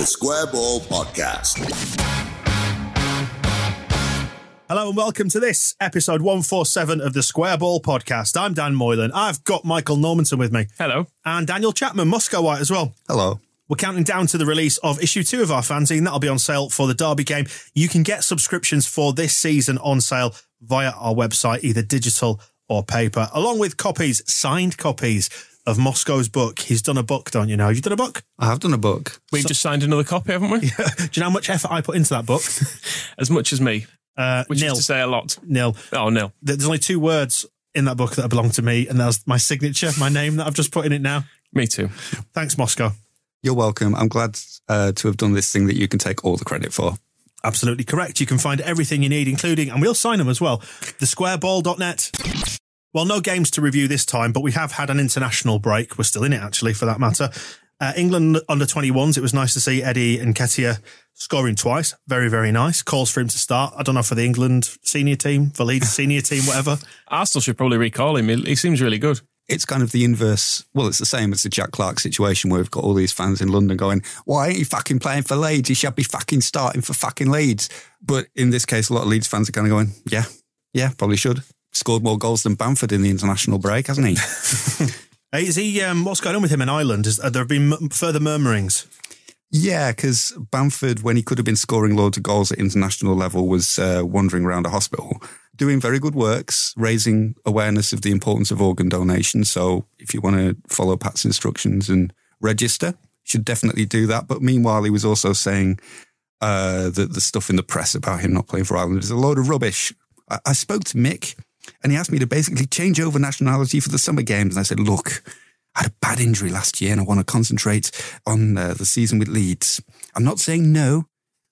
The Square Ball Podcast. Hello and welcome to this episode 147 of the Square Ball podcast. I'm Dan Moylan. I've got Michael Normanson with me. Hello. And Daniel Chapman, Moscow White as well. Hello. We're counting down to the release of issue two of our fanzine. That'll be on sale for the Derby game. You can get subscriptions for this season on sale via our website, either digital or paper, along with copies, signed copies of Moscow's book. He's done a book, don't you know? Have you done a book? I have done a book. We've just signed another copy, haven't we? Do you know how much effort I put into that book? As much as me, Uh, which nil. is to say a lot. Nil. Oh, nil. There's only two words in that book that belong to me, and that's my signature, my name that I've just put in it now. Me too. Thanks, Moscow. You're welcome. I'm glad uh, to have done this thing that you can take all the credit for. Absolutely correct. You can find everything you need, including, and we'll sign them as well, thesquareball.net. Well, no games to review this time, but we have had an international break. We're still in it, actually, for that matter. Uh, England under 21s, it was nice to see Eddie Nketiah scoring twice. Very, very nice. Calls for him to start. I don't know for the England senior team, for Leeds senior team, whatever. Arsenal should probably recall him. He he seems really good. It's kind of the inverse. Well, it's the same as the Jack Clarke situation where we've got all these fans in London going, why ain't he fucking playing for Leeds? He should be fucking starting for fucking Leeds. But in this case, a lot of Leeds fans are kind of going, yeah, yeah, probably should. Scored more goals than Bamford in the international break, hasn't he? Hey, Is he? Um, what's going on with him in Ireland? Is, there have been m- further murmurings. Yeah, because Bamford, when he could have been scoring loads of goals at international level, was uh, wandering around a hospital, doing very good works, raising awareness of the importance of organ donation. So if you want to follow Pat's instructions and register, you should definitely do that. But meanwhile, he was also saying uh, that the stuff in the press about him not playing for Ireland is a load of rubbish. I, I spoke to Mick and he asked me to basically change over nationality for the summer games. And I said, look, I had a bad injury last year and I want to concentrate on uh, the season with Leeds. I'm not saying no.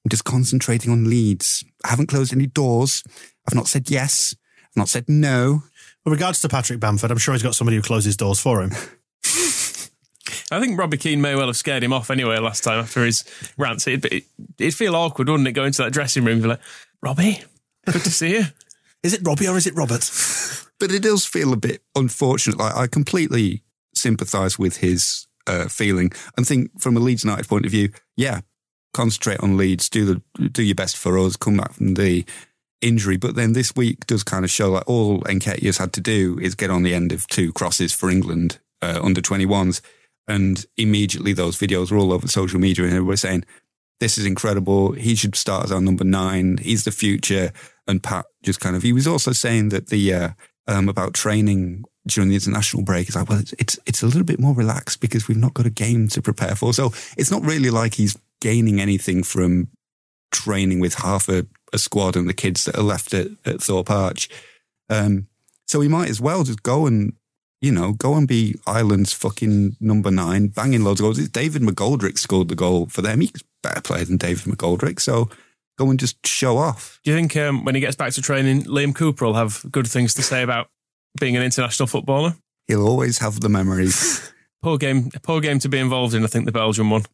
I'm just concentrating on Leeds. I haven't closed any doors. I've not said yes. I've not said no. With regards to Patrick Bamford, I'm sure he's got somebody who closes doors for him. I think Robbie Keane may well have scared him off anyway last time after his rants. It'd, be, it'd feel awkward, wouldn't it, going to that dressing room and be like, Robbie, good to see you. Is it Robbie or is it Robert? But it does feel a bit unfortunate. Like I completely sympathise with his uh, feeling and think from a Leeds United point of view, yeah, concentrate on Leeds, do the do your best for us, come back from the injury. But then this week does kind of show like all Nketiah's had to do is get on the end of two crosses for England uh, under 21s. And immediately those videos were all over social media and everybody saying, this is incredible. He should start as our number nine. He's the future. And Pat just kind of, he was also saying that the, uh, um, about training during the international break. is like, well, it's, it's, it's a little bit more relaxed because we've not got a game to prepare for. So it's not really like he's gaining anything from training with half a, a squad and the kids that are left at, at Thorpe Arch. Um, so he might as well just go and, you know, go and be Ireland's fucking number nine, banging loads of goals. David McGoldrick scored the goal for them. He's better player than David McGoldrick. So go and just show off. Do you think um, when he gets back to training, Liam Cooper will have good things to say about being an international footballer? He'll always have the memories. Poor game, poor game to be involved in. I think the Belgian one.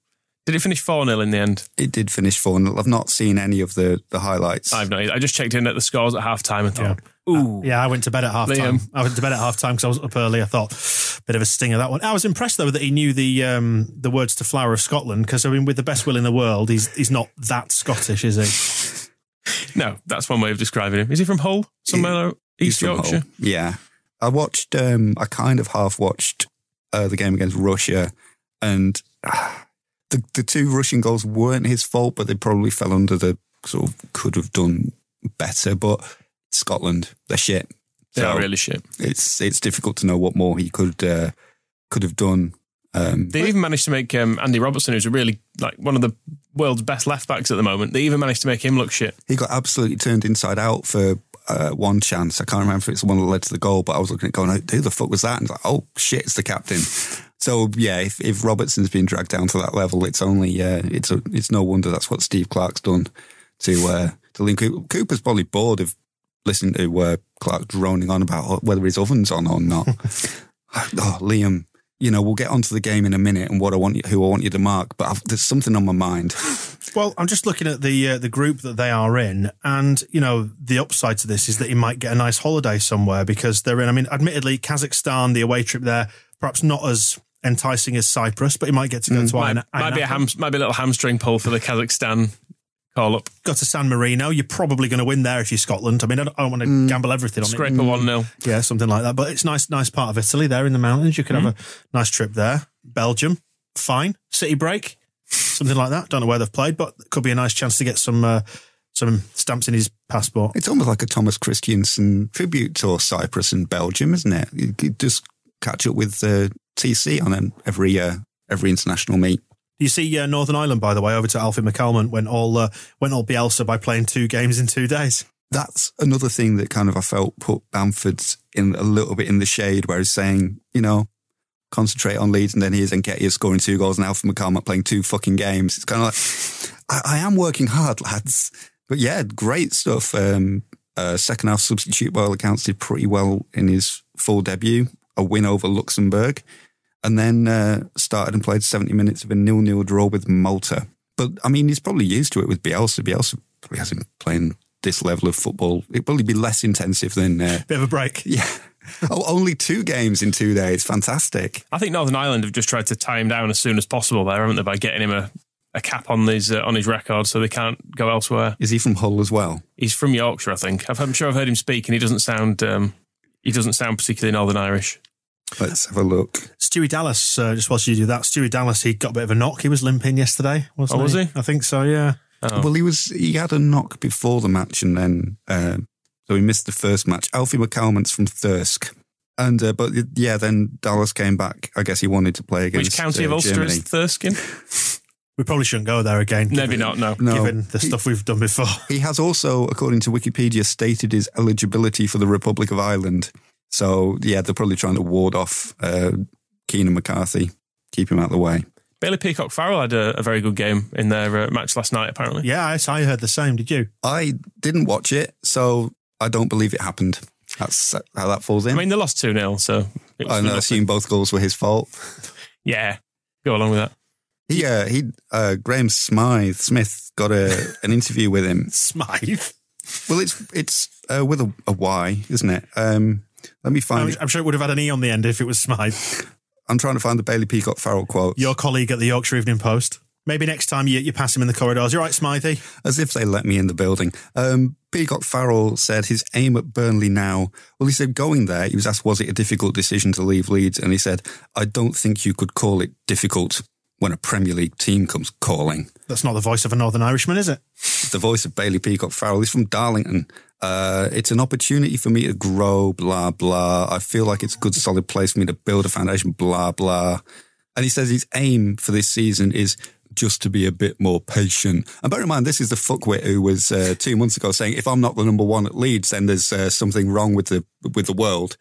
Did it finish four 0 in the end? it did finish 4 0. I've not seen any of the, the highlights. I've not. I just checked in at the scores at half time and thought, ooh, Yeah, I went to bed at half time. Liam. I went to bed at half time because I was up early. I thought, a bit of a stinger that one. I was impressed though that he knew the um, the words to "Flower of Scotland" because I mean, with the best will in the world, he's he's not that Scottish, is he? No, that's one way of describing him. Is he from Hull? Somewhere He's East from Yorkshire? Hull. Yeah. I watched, um, I kind of half watched uh, the game against Russia, and ah, the, the two Russian goals weren't his fault, but they probably fell under the sort of could have done better. But Scotland, they're shit. They So are really shit. It's it's difficult to know what more he could uh, could have done. Um, They even managed to make um, Andy Robertson, who's a really like one of the world's best left backs at the moment. They even managed to make him look shit. he got absolutely turned inside out for uh, one chance. I can't remember if it's the one that led to the goal, but I was looking at going, who the fuck was that? And like, oh shit, it's the captain. So yeah, if, if Robertson's been dragged down to that level, it's only uh, it's a, it's no wonder that's what Steve Clarke's done to uh, to Liam Cooper. Cooper's probably bored of listening to uh, Clarke droning on about whether his oven's on or not. oh, Liam. You know, we'll get onto the game in a minute and what I want you, who I want you to mark, but I've, there's something on my mind. Well, I'm just looking at the uh, the group that they are in, and you know the upside to this is that he might get a nice holiday somewhere because they're in. I mean, admittedly, Kazakhstan, the away trip there, perhaps not as enticing as Cyprus, but he might get to go to Might, Aina- might be a Ainapo. ham, might be a little hamstring pull for the Kazakhstan call up. Go to San Marino. You're probably going to win there if you're Scotland. I mean, I don't, I don't want to gamble everything on Scrape it. a one 0 Yeah, something like that. But it's nice, nice part of Italy there in the mountains. You could have a nice trip there. Belgium, fine. City break, something like that. Don't know where they've played, but it could be a nice chance to get some uh, some stamps in his passport. It's almost like a Thomas Christiansen tribute to Cyprus and Belgium, isn't it? You could just catch up with uh, TC on an, every uh, every international meet. You see, uh, Northern Ireland, by the way, over to Alfie McCalmont went all uh, went all Bielsa by playing two games in two days. That's another thing that kind of I felt put Bamford in a little bit in the shade, where he's saying, you know, concentrate on Leeds, and then here's Nketiah scoring two goals and Alfie McCalmont playing two fucking games. It's kind of like, I, I am working hard, lads. But yeah, great stuff. Um, uh, second half substitute by all accounts did pretty well in his full debut, a win over Luxembourg, and then uh, started and played 70 minutes of a nil-nil draw with Malta. But I mean, he's probably used to it with Bielsa. Bielsa probably hasn't playing this level of football. It'd probably be less intensive than uh, Bit of a break. yeah. Oh, only two games in two days. Fantastic. I think Northern Ireland have just tried to tie him down as soon as possible there, haven't they, by getting him a, a cap on his uh, on his record so they can't go elsewhere. Is he from Hull as well? He's from Yorkshire, I think. I've, I'm sure I've heard him speak, and he doesn't sound um, he doesn't sound particularly Northern Irish. Let's have a look. Stewie Dallas, uh, just whilst you do that, Stewie Dallas, he got a bit of a knock. He was limping yesterday, wasn't Oh, was he? I think so, yeah. Oh. Well, he was he had a knock before the match, and then uh, so he missed the first match. Alfie McCalmont's from Thirsk, and uh, but yeah, then Dallas came back. I guess he wanted to play against Which county uh, of Ulster Germany. is Thurskin? We probably shouldn't go there again. Maybe given- not, no. No. Given the He- stuff we've done before. He has also, according to Wikipedia, stated his eligibility for the Republic of Ireland. So yeah, they're probably trying to ward off uh, Keenan McCarthy, keep him out of the way. Bailey Peacock Farrell had a, a very good game in their uh, match last night, apparently. Yeah, I, I heard the same. Did you? I didn't watch it, so I don't believe it happened. That's how that falls in. I mean, they lost 2 0, so. And I nothing. assume both goals were his fault. Yeah, go along with that. He, uh, he, uh, Graham Smythe Smith got a an interview with him. Smythe. Well, it's it's uh, with a, a Y, isn't it? Um, let me find. I'm. I'm sure it would have had an E on the end if it was Smythe. I'm trying to find the Bailey Peacock Farrell quote. Your colleague at the Yorkshire Evening Post. Maybe next time you, you pass him in the corridors. You're right, Smythe. as if they let me in the building. Um, Peacock Farrell said his aim at Burnley now. Well, he said going there, he was asked, was it a difficult decision to leave Leeds? And he said, I don't think you could call it difficult when a Premier League team comes calling. That's not the voice of a Northern Irishman, is it? The voice of Bailey Peacock Farrell. He's from Darlington. Uh, it's an opportunity for me to grow, blah, blah. I feel like it's a good, solid place for me to build a foundation, blah, blah. And he says his aim for this season is just to be a bit more patient. And bear in mind, this is the fuckwit who was uh, two months ago saying, if I'm not the number one at Leeds, then there's uh, something wrong with the with the world.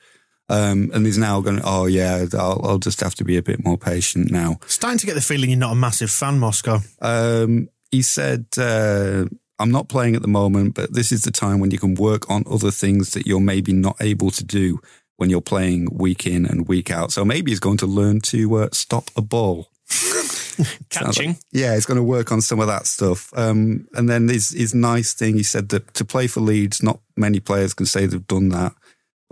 Um, and he's now going, oh yeah, I'll, I'll just have to be a bit more patient now. Starting to get the feeling you're not a massive fan, Moscow. Um, he said, uh, I'm not playing at the moment, but this is the time when you can work on other things that you're maybe not able to do when you're playing week in and week out. So maybe he's going to learn to uh, stop a ball. Catching. like- yeah, he's going to work on some of that stuff. Um, and then his, his nice thing, he said that to play for Leeds, not many players can say they've done that.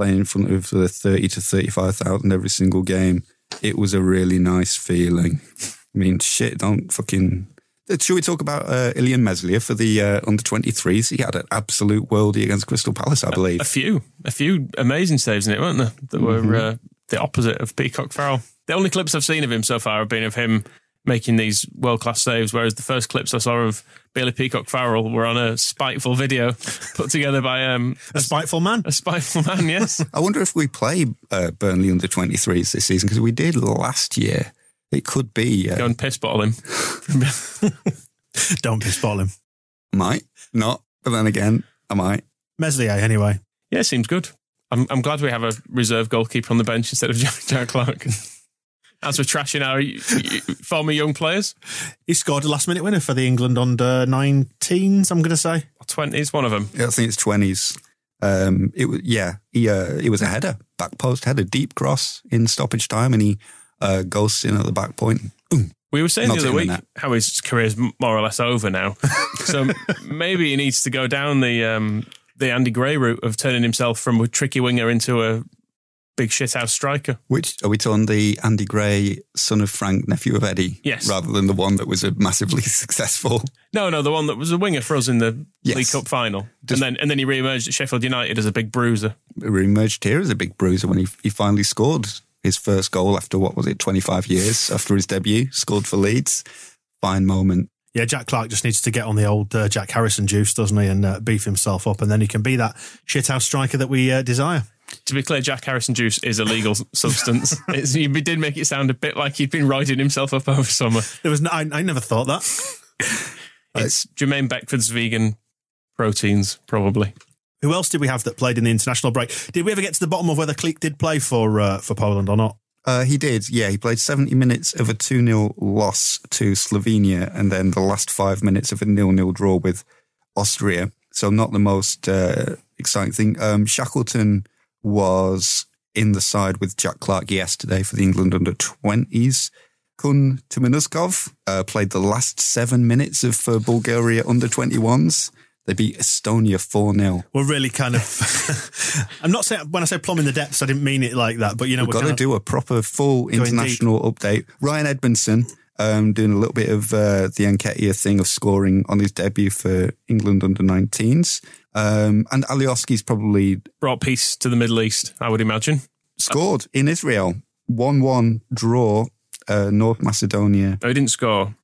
Playing in front of the 30 to 35,000 every single game. It was a really nice feeling. I mean, shit, don't fucking Uh, Should we talk about uh, Illan Meslier for the uh, under 23s? He had an absolute worldie against Crystal Palace, I believe. A few, a few amazing saves in it, weren't there? That were Mm-hmm. uh, the opposite of Peacock Farrell. The only clips I've seen of him so far have been of him making these world class saves, whereas the first clips I saw of Bailey Peacock Farrell were on a spiteful video put together by um, A spiteful man. a spiteful man. Yes, I wonder if we play uh, Burnley under 23s this season because we did last year. It could be. Uh, go and piss bottle him. Don't piss bottle him. might, not. But then again, I might. Meslier, anyway. yeah, seems good. I'm, I'm glad we have a reserve goalkeeper on the bench instead of Jack, Jack Clarke. As we're trashing our y- y- former young players, He scored a last minute winner for the England under 19s, I'm going to say. twenties, one of them. I think it's 20s. Um, it was yeah. He uh, it was a header, back post header, deep cross in stoppage time, and he uh, goes in at the back point. Boom. We were saying Not the other week that. how his career is more or less over now. so maybe he needs to go down the um, the Andy Gray route of turning himself from a tricky winger into a big shithouse striker. Which are we talking the Andy Gray, son of Frank, nephew of Eddie? Yes. Rather than the one that was a massively successful. No, no, the one that was a winger for us in the Yes. League Cup final, Just- and then and then he re-emerged at Sheffield United as a big bruiser. Re-emerged here as a big bruiser when he, he finally scored his first goal after what was it, 25 years after his debut, scored for Leeds. Fine moment. Yeah, Jack Clarke just needs to get on the old uh, Jack Harrison juice, doesn't he, and uh, beef himself up, and then he can be that shithouse striker that we uh, desire. To be clear, Jack Harrison juice is a legal substance. It's, he did make it sound a bit like he'd been riding himself up over summer. There was no, I, I never thought that. It's Jermaine Beckford's vegan proteins, probably. Who else did we have that played in the international break? Did we ever get to the bottom of whether Klich did play for uh, for Poland or not? Uh, he did, yeah. He played 70 minutes of a 2 0 loss to Slovenia and then the last five minutes of a 0 0 draw with Austria. So, not the most uh, exciting thing. Um, Shackleton was in the side with Jack Clarke yesterday for the England under 20s. Kun Temenuzhkov uh, played the last seven minutes of uh, Bulgaria under 21s. They beat Estonia 4 0. We're really kind of. I'm not saying when I say plumbing the depths, I didn't mean it like that, but you know, We've got to do a proper full international update. Ryan Edmondson um, doing a little bit of uh, the Nketiah thing of scoring on his debut for England under 19s. Um, and Alioski's probably Brought peace to the Middle East, I would imagine. scored in Israel. 1 1 draw, uh, North Macedonia. No, he didn't score.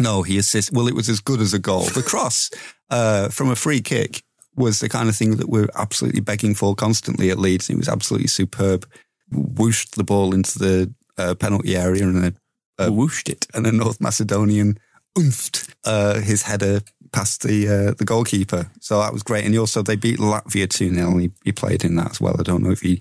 No, he assists. Well, it was as good as a goal. The cross uh, from a free kick was the kind of thing that we're absolutely begging for constantly at Leeds. It was absolutely superb. Whooshed the ball into the uh, penalty area and then uh, whooshed it. And a North Macedonian oomphed uh, his header past the uh, the goalkeeper. So that was great. And he also they beat Latvia two 0 he, he played in that as well. I don't know if he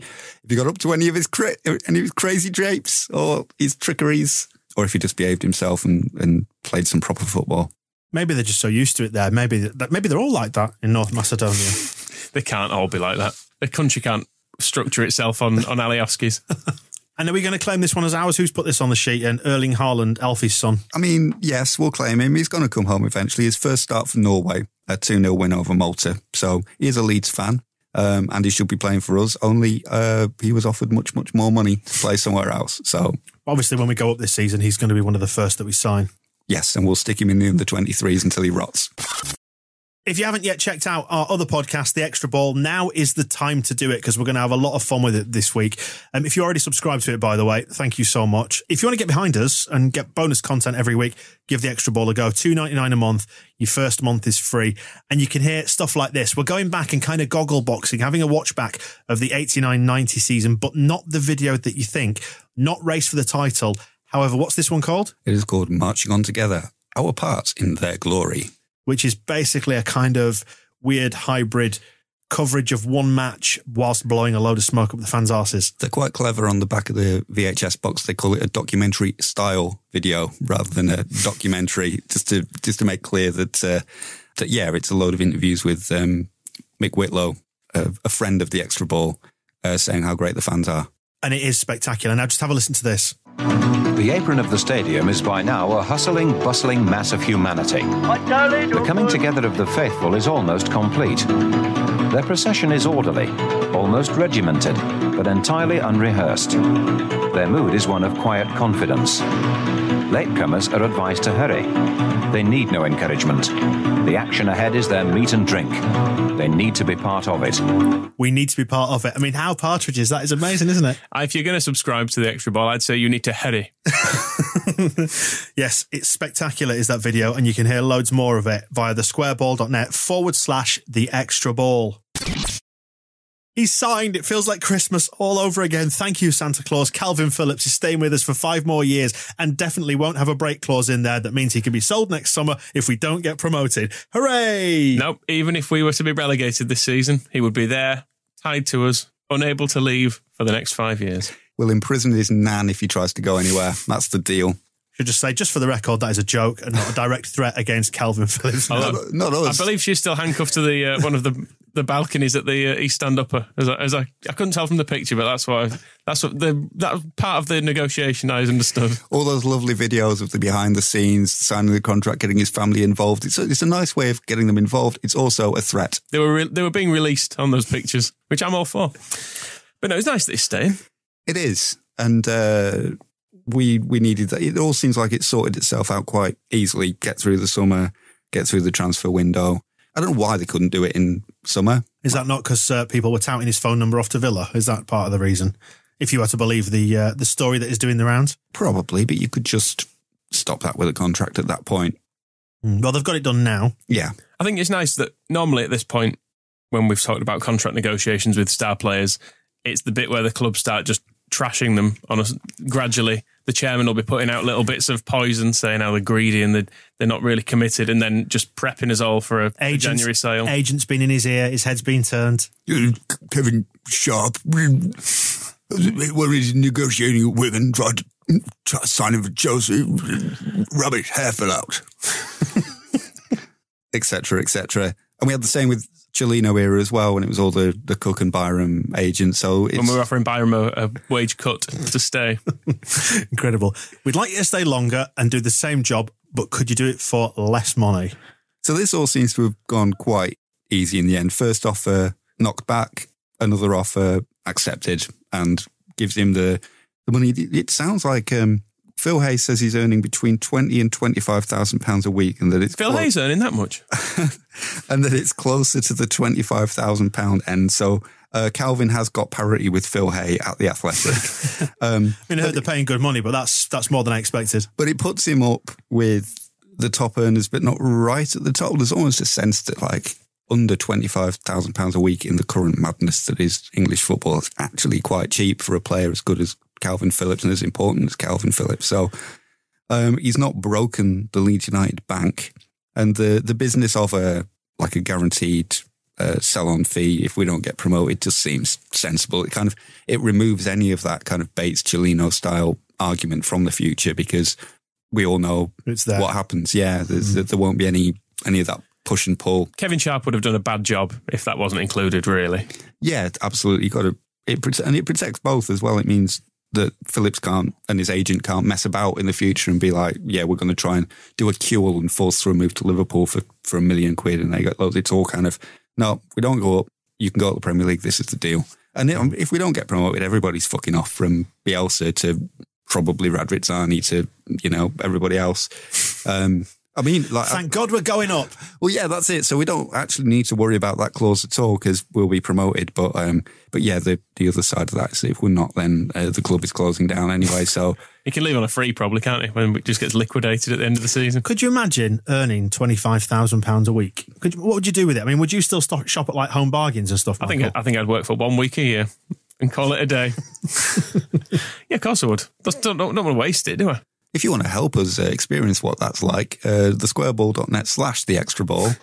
if he got up to any of his cra- any of his crazy drapes or his trickeries, or if he just behaved himself and, and played some proper football. maybe they're just so used to it there. Maybe that, maybe they're all like that in North Macedonia. They can't all be like that. The country can't structure itself on, on Alioski's. and are we going to claim this one as ours? Who's put this on the sheet? And Erling Haaland, Alfie's son. I mean, yes, we'll claim him. He's going to come home eventually. His first start for Norway, a 2 0 win over Malta. So he is a Leeds fan. Um, and he should be playing for us. Only uh, he was offered much, much more money to play somewhere else. So Obviously, when we go up this season, he's going to be one of the first that we sign. yes, and we'll stick him in the under 23s until he rots. If you haven't yet checked out our other podcast, The Extra Ball, now is the time to do it because we're going to have a lot of fun with it this week. Um, if you already subscribed to it, by the way, thank you so much. If you want to get behind us and get bonus content every week, give The Extra Ball a go. Two ninety nine a month. Your first month is free, and you can hear stuff like this. We're going back and kind of goggle boxing, having a watch back of the 89-90 season, but not the video that you think. Not race for the title. However, what's this one called? It is called Marching On Together, Our Parts in Their Glory. Which is basically a kind of weird hybrid coverage of one match whilst blowing a load of smoke up the fans' asses. They're quite clever on the back of the VHS box. They call it a documentary style video rather than a documentary, just to just to make clear that uh, that yeah, it's a load of interviews with um, Mick Whitlow, a, a friend of the Extra Ball, uh, saying how great the fans are. And it is spectacular. Now, just have a listen to this. The apron of the stadium is by now a hustling, bustling mass of humanity. The coming together of the faithful is almost complete. Their procession is orderly, almost regimented, but entirely unrehearsed. Their mood is one of quiet confidence. Latecomers are advised to hurry. They need no encouragement. The action ahead is their meat and drink. They need to be part of it. We need to be part of it. I mean, how partridges? That is amazing, isn't it? Uh, If you're going to subscribe to the Extra Ball, I'd say you need to hurry. yes, it's spectacular, is that video, and you can hear loads more of it via the squareball.net forward slash the extra ball. He's signed. It feels like Christmas all over again. Thank you, Santa Claus. Kalvin Phillips is staying with us for five more years and definitely won't have a break clause in there that means he can be sold next summer if we don't get promoted. Hooray! Nope. Even if we were to be relegated this season, he would be there, tied to us, unable to leave for the next five years. We'll imprison his nan if he tries to go anywhere. That's the deal. Should just say, just for the record, that is a joke and not a direct threat against Kalvin Phillips. Although- Not I believe she's still handcuffed to the uh, one of the the balconies at the uh, East Stand Upper. As, I, as I, I couldn't tell from the picture, but that's why that's what the that part of the negotiation. I understood. All those lovely videos of the behind the scenes, signing the contract, getting his family involved. It's a, it's a nice way of getting them involved. It's also a threat. They were re- they were being released on those pictures, which I'm all for. But no, it's nice that he's staying. It is, and uh, we we needed that. It all seems like it sorted itself out quite easily. Get through the summer, get through the transfer window. I don't know why they couldn't do it in summer. Is that not because uh, people were touting his phone number off to Villa? Is that part of the reason? If you are to believe the uh, the story that is doing the rounds. Probably, but you could just stop that with a contract at that point. Mm, Well, they've got it done now. Yeah, I think it's nice that normally at this point, when we've talked about contract negotiations with star players, it's the bit where the clubs start just trashing them on us gradually. The chairman will be putting out little bits of poison, saying how they're greedy and they're, they're not really committed, and then just prepping us all for a, a Agents, January sale. Agent's been in his ear. His head's been turned. Kevin Sharp. What is negotiating at Wigan? Tried to try to sign him for Chelsea. Rubbish. Hair fell out. Etc. Etc. And we had the same with Cellino era as well when it was all the, the Cook and Byram agents. So it's, when we were offering Byram a, a wage cut to stay. Incredible. We'd like you to stay longer and do the same job, but could you do it for less money? So this all seems to have gone quite easy in the end. First offer knocked back, another offer accepted, and gives him the the money. It sounds like um, Phil Hayes says he's earning between twenty and twenty five thousand pounds a week, and that it's Phil clo- Hayes earning that much. and that it's closer to the twenty five thousand pound end. So. Uh, Kalvin has got parity with Phil Hay at the Athletic, um, I mean, I heard they're paying good money, but that's that's more than I expected. but it puts him up with the top earners, but not right at the top. There's almost a sense that like under twenty five thousand pounds a week in the current madness that is English football is actually quite cheap for a player as good as Kalvin Phillips and as important as Kalvin Phillips. So um, he's not broken the Leeds United bank, and the the business of a like a guaranteed uh, sell on fee if we don't get promoted just seems sensible. It kind of it removes any of that kind of Bates Cellino style argument from the future because we all know It's there. what happens. Yeah, there's, there won't be any any of that push and pull. Kevin Sharp would have done a bad job if that wasn't included, really. Yeah, absolutely. Got to it and it protects both as well. It means that Phillips can't and his agent can't mess about in the future and be like, yeah, we're going to try and do a cure and force through a move to Liverpool for for a million quid, and they got loads. It's all kind of no, we don't go up. You can go to the Premier League. This is the deal. And if we don't get promoted, everybody's fucking off from Bielsa to probably Radrizzani to you know everybody else. Um, I mean, like Thank God we're going up. well, yeah, that's it. So we don't actually need to worry about that clause at all because we'll be promoted. But um, but yeah, the the other side of that is if we're not, then uh, the club is closing down anyway. So He can leave on a free, probably, can't he? When it just gets liquidated at the end of the season. Could you imagine earning twenty five thousand pounds a week? Could you, what would you do with it? I mean, would you still stop, shop at like home bargains and stuff? I think I think I'd work for one week a year and call it a day. yeah, of course I would. Don't, don't, don't want to waste it, do I? If you want to help us uh, experience what that's like, uh, the squareball.net slash the extra ball.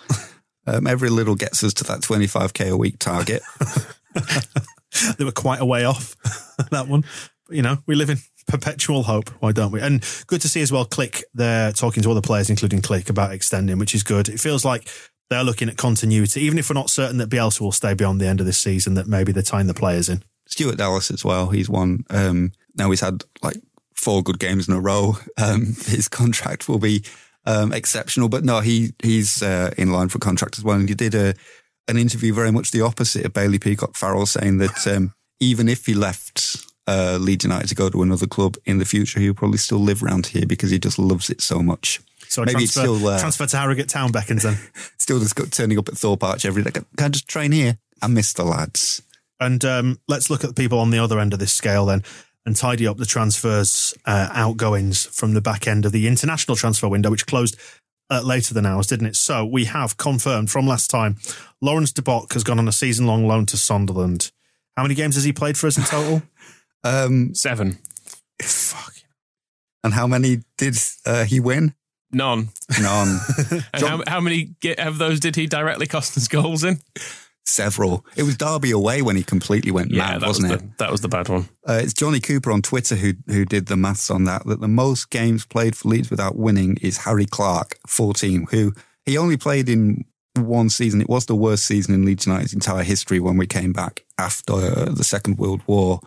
Um, every little gets us to that 25k a week target. they were quite a way off that one. But, you know, we live in perpetual hope. Why don't we? And good to see as well. Klich they're talking to other players, including Klich, about extending, which is good. It feels like they're looking at continuity, even if we're not certain that Bielsa will stay beyond the end of this season. That maybe they're tying the players in. Stuart Dallas as well. He's won. Um, now he's had like four good games in a row. Um, his contract will be um, exceptional, but no, he he's uh, in line for contract as well. And he did a an interview very much the opposite of Bailey Peacock Farrell, saying that um, even if he left uh, Leeds United to go to another club in the future, he'll probably still live around here because he just loves it so much. So Maybe it's transfer, still uh, transfer to Harrogate Town beckons then. still just got turning up at Thorpe Arch every day. Can can I just train here? I miss the lads. And um, let's look at the people on the other end of this scale then and tidy up the transfers uh, outgoings from the back end of the international transfer window, which closed uh, later than ours, didn't it? So we have confirmed from last time Laurens de Bock has gone on a season long loan to Sunderland. How many games has he played for us in total? Um, Seven. Fuck. and how many did uh, he win? None. None. And how, how many ge- of those did he directly cost us goals in? Several. It was Derby away when he completely went Yeah, mad, that was wasn't the it? that was the bad one. Uh, it's Johnny Cooper on Twitter who who did the maths on that. That the most games played for Leeds without winning is Harry Clark, fourteen. Who he only played in one season. It was the worst season in Leeds United's entire history when we came back after the Second World War,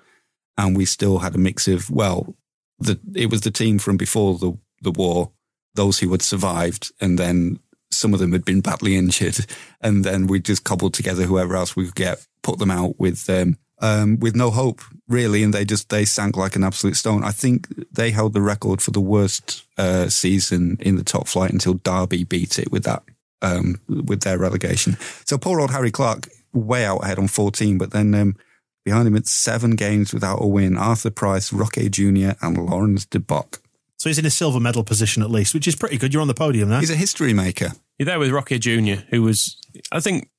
and we still had a mix of well, the it was the team from before the the war, those who had survived, and then some of them had been badly injured, and then we just cobbled together whoever else we could get, put them out with um, um, with no hope really, and they just they sank like an absolute stone. I think they held the record for the worst uh, season in the top flight until Derby beat it with that um, with their relegation. So poor old Harry Clark way out ahead on fourteen, but then. Um, Behind him, it's seven games without a win. Arthur Price, Roque Jr., and Laurens de Bock. So he's in a silver medal position at least, which is pretty good. You're on the podium there. He's a history maker. You're there with Rocky Jr., who was, I think,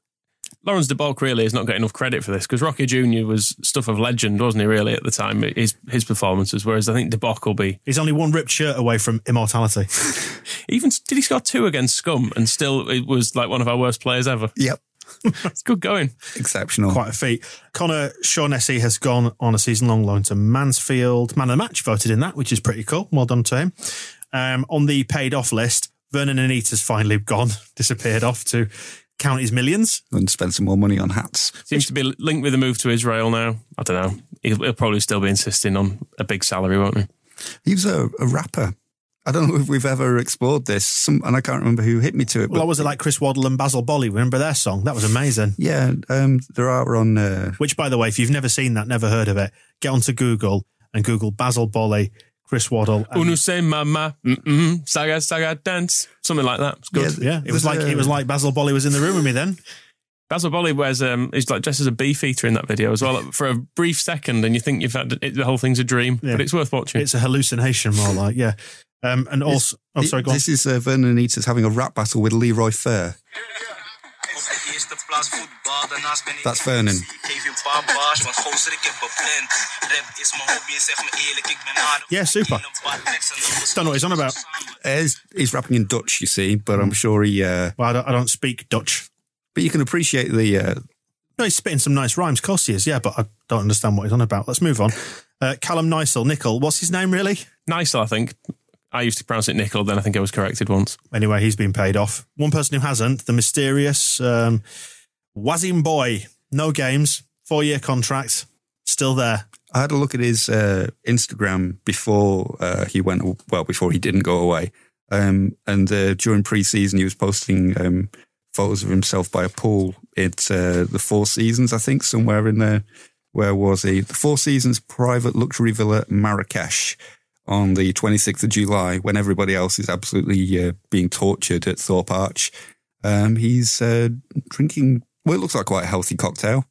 Laurens de Bock really has not got enough credit for this because Rocky Jr. was stuff of legend, wasn't he? Really at the time, his his performances. Whereas I think de Bock will be He's only one ripped shirt away from immortality. even. Did he score two against Scum and still it was like one of our worst players ever? Yep. It's good going. Exceptional. Quite a feat. Conor Shaughnessy has gone on a season long loan to Mansfield. Man of the match voted in that, which is pretty cool. Well done to him. Um, on the paid off list, Vurnon Anita's finally gone, disappeared off to count his millions. And spend some more money on hats. Seems to be linked with a move to Israel now. I don't know. He'll, he'll probably still be insisting on a big salary, won't he? He was a, a rapper. I don't know if we've ever explored this, Some, and I can't remember who hit me to it. But Well, was it like Chris Waddle and Basile Boli? Remember their song? That was amazing. yeah, um, there are on. Uh, Which, by the way, if you've never seen that, never heard of it, get onto Google and Google Basile Boli, Chris Waddle. and- Unu say mama, mm-mm, saga saga dance, something like that. It's good. Yeah, yeah, it was like a- it was like Basile Boli was in the room with me then. Basile Boli wears um, he's like dressed as a beefeater in that video as well for a brief second, and you think you've had it, the whole thing's a dream, Yeah. but it's worth watching. It's a hallucination, more like yeah. Um, and also, oh, sorry, go on. This is uh, Vurnon Anita's having a rap battle with Leroy Fer. That's Vurnon. Yeah, super. Don't know what he's on about. He's, he's rapping in Dutch, you see, but I'm sure he. Uh, Well, I don't, I don't speak Dutch. But you can appreciate the. Uh, No, he's spitting some nice rhymes. Of course he is, yeah, but I don't understand what he's on about. Let's move on. Uh, Callum Nicel, Nickel, what's his name really? Nicel, I think. I used to pronounce it nickel, then I think I was corrected once. Anyway, he's been paid off. One person who hasn't, the mysterious um, Ouasim Bouy. No games, four year contract, still there. I had a look at his uh, Instagram before uh, he went, well, before he didn't go away. Um, and uh, during pre-season, he was posting um, photos of himself by a pool at uh, the Four Seasons, I think, somewhere in there. Where was he? The Four Seasons private luxury villa Marrakesh on the 26th of July, when everybody else is absolutely uh, being tortured at Thorpe Arch. Um, he's uh, drinking, well, it looks like quite a healthy cocktail.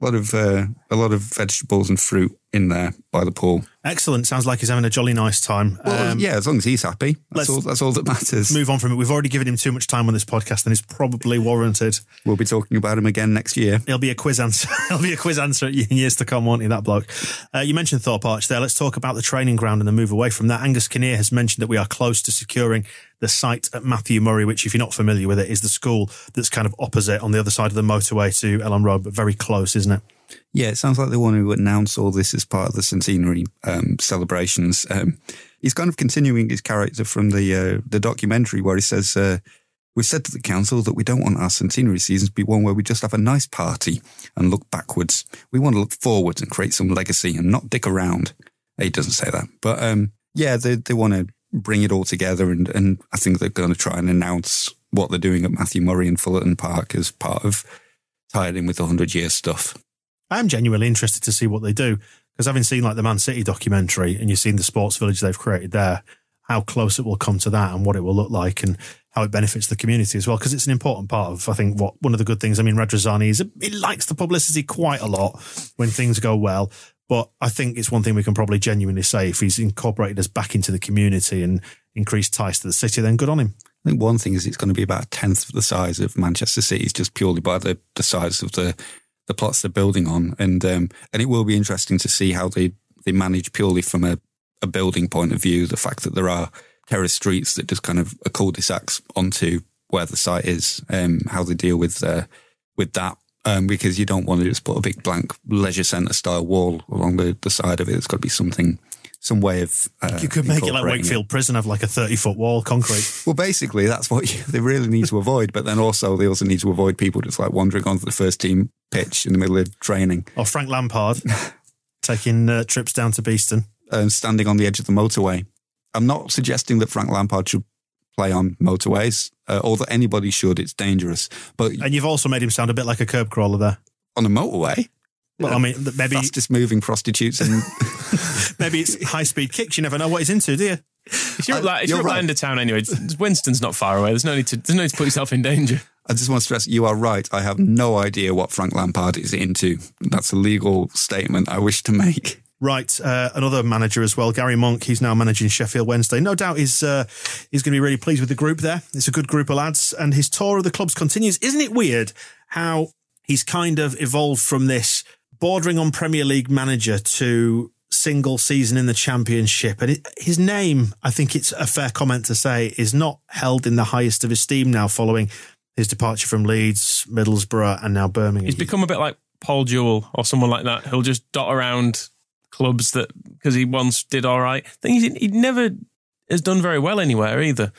A lot of uh, a lot of vegetables and fruit in there by the pool. Excellent. Sounds like he's having a jolly nice time. Well, Um, yeah, as long as he's happy, that's all. That's all that matters. Move on from it. We've already given him too much time on this podcast and it's probably warranted. We'll be talking about him again next year. He'll be a quiz answer. He'll be a quiz answer in years to come, won't he, that bloke? Uh, you mentioned Thorpe Arch there. Let's talk about the training ground and the move away from that. Angus Kinnear has mentioned that we are close to securing the site at Matthew Murray, which, if you're not familiar with it, is the school that's kind of opposite on the other side of the motorway to Elland Road, but very close, isn't it? Yeah, it sounds like they want to announce all this as part of the centenary um, celebrations. Um, he's kind of continuing his character from the uh, the documentary where he says, uh, "We've said to the council that we don't want our centenary seasons to be one where we just have a nice party and look backwards. We want to look forwards and create some legacy and not dick around." He doesn't say that, but um, yeah, they they want to bring it all together, and and I think they're going to try and announce what they're doing at Matthew Murray and Fullerton Park as part of tied in with the hundred year stuff. I am genuinely interested to see what they do Because having seen like the Man City documentary and you've seen the sports village they've created there, how close it will come to that and what it will look like and how it benefits the community as well. Because it's an important part of, I think, what one of the good things. I mean, Radrizzani is it likes the publicity quite a lot when things go well. But I think it's one thing we can probably genuinely say if he's incorporated us back into the community and increased ties to the city, then good on him. I think one thing is it's going to be about a tenth of the size of Manchester City's just purely by the, the size of the the plots they're building on, and um, and it will be interesting to see how they they manage purely from a, a building point of view. The fact that there are terrace streets that just kind of a cul-de-sacs onto where the site is, um, how they deal with uh, with that. Um, because you don't want to just put a big blank leisure centre style wall along the, the side of it. It's got to be something, some way of. Uh, You could make it like Wakefield Prison, have like a 30 foot wall, concrete. well, basically, that's what you, they really need to avoid. But then also, they also need to avoid people just like wandering onto the first team pitch in the middle of training, or Frank Lampard taking uh, trips down to Beeston. and standing on the edge of the motorway. I'm not suggesting that Frank Lampard should play on motorways, uh, or that anybody should. It's dangerous. But And you've also made him sound a bit like a curb crawler there. on a motorway, Well, I mean, maybe fastest moving prostitutes in maybe it's high speed kicks. You never know what he's into, do you? If you're, up, like, if you're you're, right. that town anyway, Winston's not far away. There's no need to. There's no need to put yourself in danger. I just want to stress you are right. I have no idea what Frank Lampard is into. That's a legal statement I wish to make. Right, uh, another manager as well, Gary Monk. He's now managing Sheffield Wednesday. No doubt he's uh, he's going to be really pleased with the group there. It's a good group of lads, and his tour of the clubs continues. Isn't it weird how he's kind of evolved from this bordering on Premier League manager to single season in the Championship? And it, his name, I think it's a fair comment to say, is not held in the highest of esteem now, following his departure from Leeds, Middlesbrough, and now Birmingham. He's become a bit like Paul Jewell or someone like that. He'll just dot around clubs that because he once did all right. Thing he never has done very well anywhere either.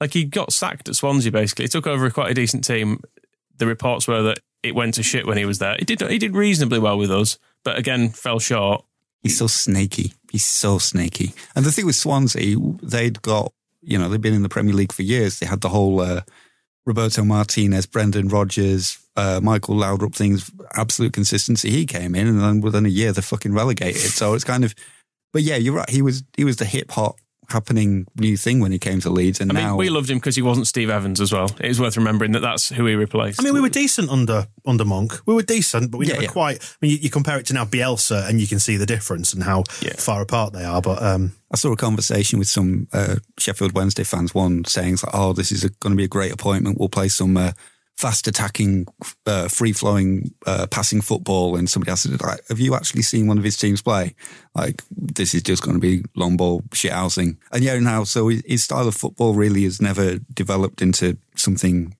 Like he got sacked at Swansea. Basically, he took over quite a decent team. The reports were that it went to shit when he was there. He did he did reasonably well with us, but again fell short. He's so snaky. He's so snaky. And the thing with Swansea, they'd got, you know, they've been in the Premier League for years. They had the whole uh, Roberto Martinez, Brendan Rodgers, uh, Michael Laudrup things, absolute consistency. He came in and then within a year they're fucking relegated. So it's kind of, but yeah, you're right. He was, he was the hip hop happening new thing when he came to Leeds. And I mean, we loved him because he wasn't Steve Evans as well. It is worth remembering that that's who he replaced. I mean, we were decent under under Monk. We were decent, but we Yeah, never yeah. quite. I mean, you, you compare it to now Bielsa, and you can see the difference and how Yeah. far apart they are. But um, I saw a conversation with some uh, Sheffield Wednesday fans. One saying, like, "Oh, this is going to be a great appointment. We'll play some uh, fast attacking, uh, free flowing, uh, passing football." And somebody else said, like, "Have you actually seen one of his teams play? Like, this is just going to be long ball shit housing." And yeah, now so his, his style of football really has never developed into something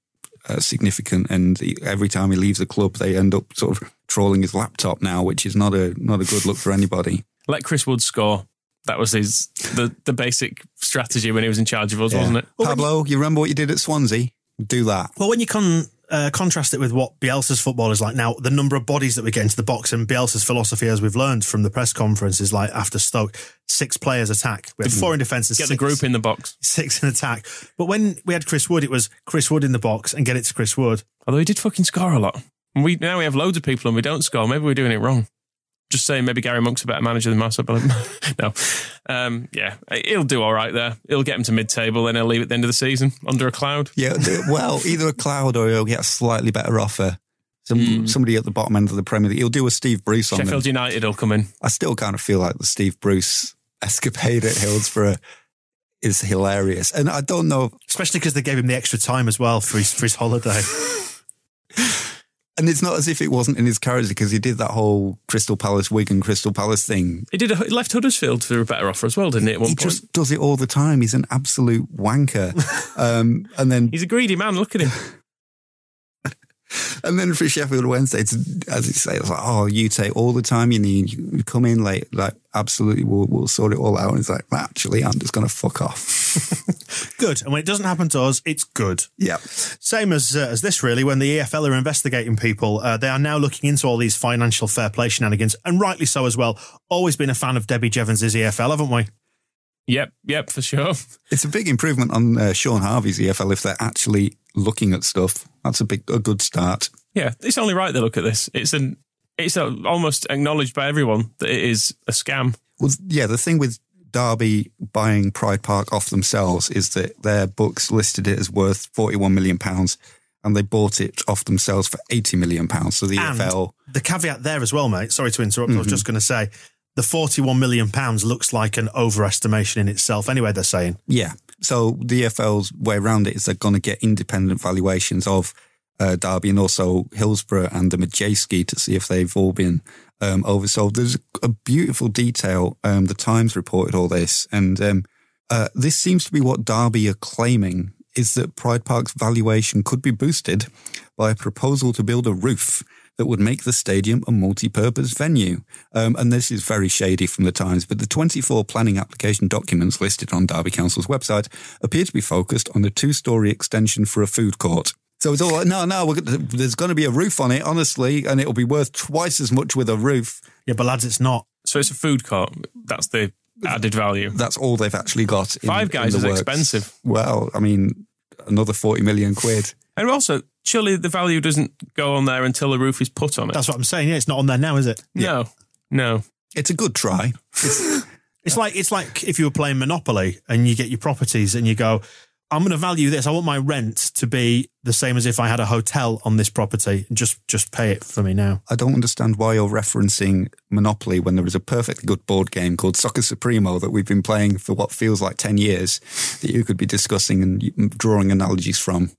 uh, significant. And he, every time he leaves the club, they end up sort of trolling his laptop now, which is not a not a good look for anybody. Let Chris Wood score. That was his the, the basic strategy when he was in charge of us, wasn't it? Pablo, you remember what you did at Swansea? Do that. well, when you con, uh, contrast it with what Bielsa's football is like now, the number of bodies that we get into the box and Bielsa's philosophy, as we've learned from the press conference, is like after Stoke, six players attack. We have four in defence and Get six, the group in the box. six in attack. But when we had Chris Wood, it was Chris Wood in the box and get it to Chris Wood. Although he did fucking score a lot. And we now we have loads of people and we don't score. Maybe we're doing it wrong. Just saying, maybe Gary Monk's a better manager than Marcel Bellerin. no, um, yeah, he'll do all right there. He'll get him to mid-table, then he'll leave at the end of the season under a cloud. Yeah, well, either a cloud or he'll get a slightly better offer. Some somebody at the bottom end of the Premier League. He'll do a Steve Bruce on Sheffield them. United will come in. I still kind of feel like the Steve Bruce escapade at Hillsborough is hilarious, and I don't know. Especially because they gave him the extra time as well for his, for his holiday. And it's not as if it wasn't in his character because he did that whole Crystal Palace Wigan Crystal Palace thing. He did a, he left Huddersfield for a better offer as well, didn't he? At one He point, just does it all the time. He's an absolute wanker. um, and then he's a greedy man. Look at him. And then for Sheffield Wednesday, it's, as you say, it's like, oh, you take all the time you need. You come in late, like, absolutely, we'll, we'll sort it all out. And it's like, actually, I'm just going to fuck off. good. And when it doesn't happen to us, it's good. yeah. Same as uh, as this, really. When the EFL are investigating people, uh, they are now looking into all these financial fair play shenanigans, and rightly so as well. Always been a fan of Debbie Jevans's EFL, haven't we? Yep, yep, for sure. It's a big improvement on uh, Shaun Harvey's EFL if they're actually looking at stuff. That's a big, a good start. Yeah, it's only right they look at this. It's an It's uh, almost acknowledged by everyone that it is a scam. Well, yeah, the thing with Derby buying Pride Park off themselves is that their books listed it as worth 41 million pounds and they bought it off themselves for 80 million pounds. So the And EFL the caveat there as well, mate. Sorry to interrupt. I was Mhm. just going to say the 41 million pounds looks like an overestimation in itself. Anyway, they're saying. Yeah. So the EFL's way around it is they're going to get independent valuations of uh, Derby and also Hillsborough and the Madejski to see if they've all been um, oversold. There's a beautiful detail. Um, the Times reported all this, and um, uh, this seems to be what Derby are claiming is that Pride Park's valuation could be boosted by a proposal to build a roof that would make the stadium a multi-purpose venue. Um, and this is very shady from the Times, but the 24 planning application documents listed on Derby Council's website appear to be focused on a two-storey extension for a food court. So it's all like, no, no, we're, gonna- there's going to be a roof on it, honestly, and it'll be worth twice as much with a roof. Yeah, but lads, it's not. So it's a food court. That's the added value. That's all they've actually got. In, Five Guys in the is works. expensive. Well, I mean, another 40 million quid. And also, surely the value doesn't go on there until the roof is put on it. That's what I'm saying. Yeah, it's not on there now, is it? no, no. It's a good try. It's like it's like if you were playing Monopoly and you get your properties and you go, I'm going to value this. I want my rent to be the same as if I had a hotel on this property. Just just pay it for me now. I don't understand why you're referencing Monopoly when there is a perfectly good board game called Soccer Supremo that we've been playing for what feels like 10 years that you could be discussing and drawing analogies from.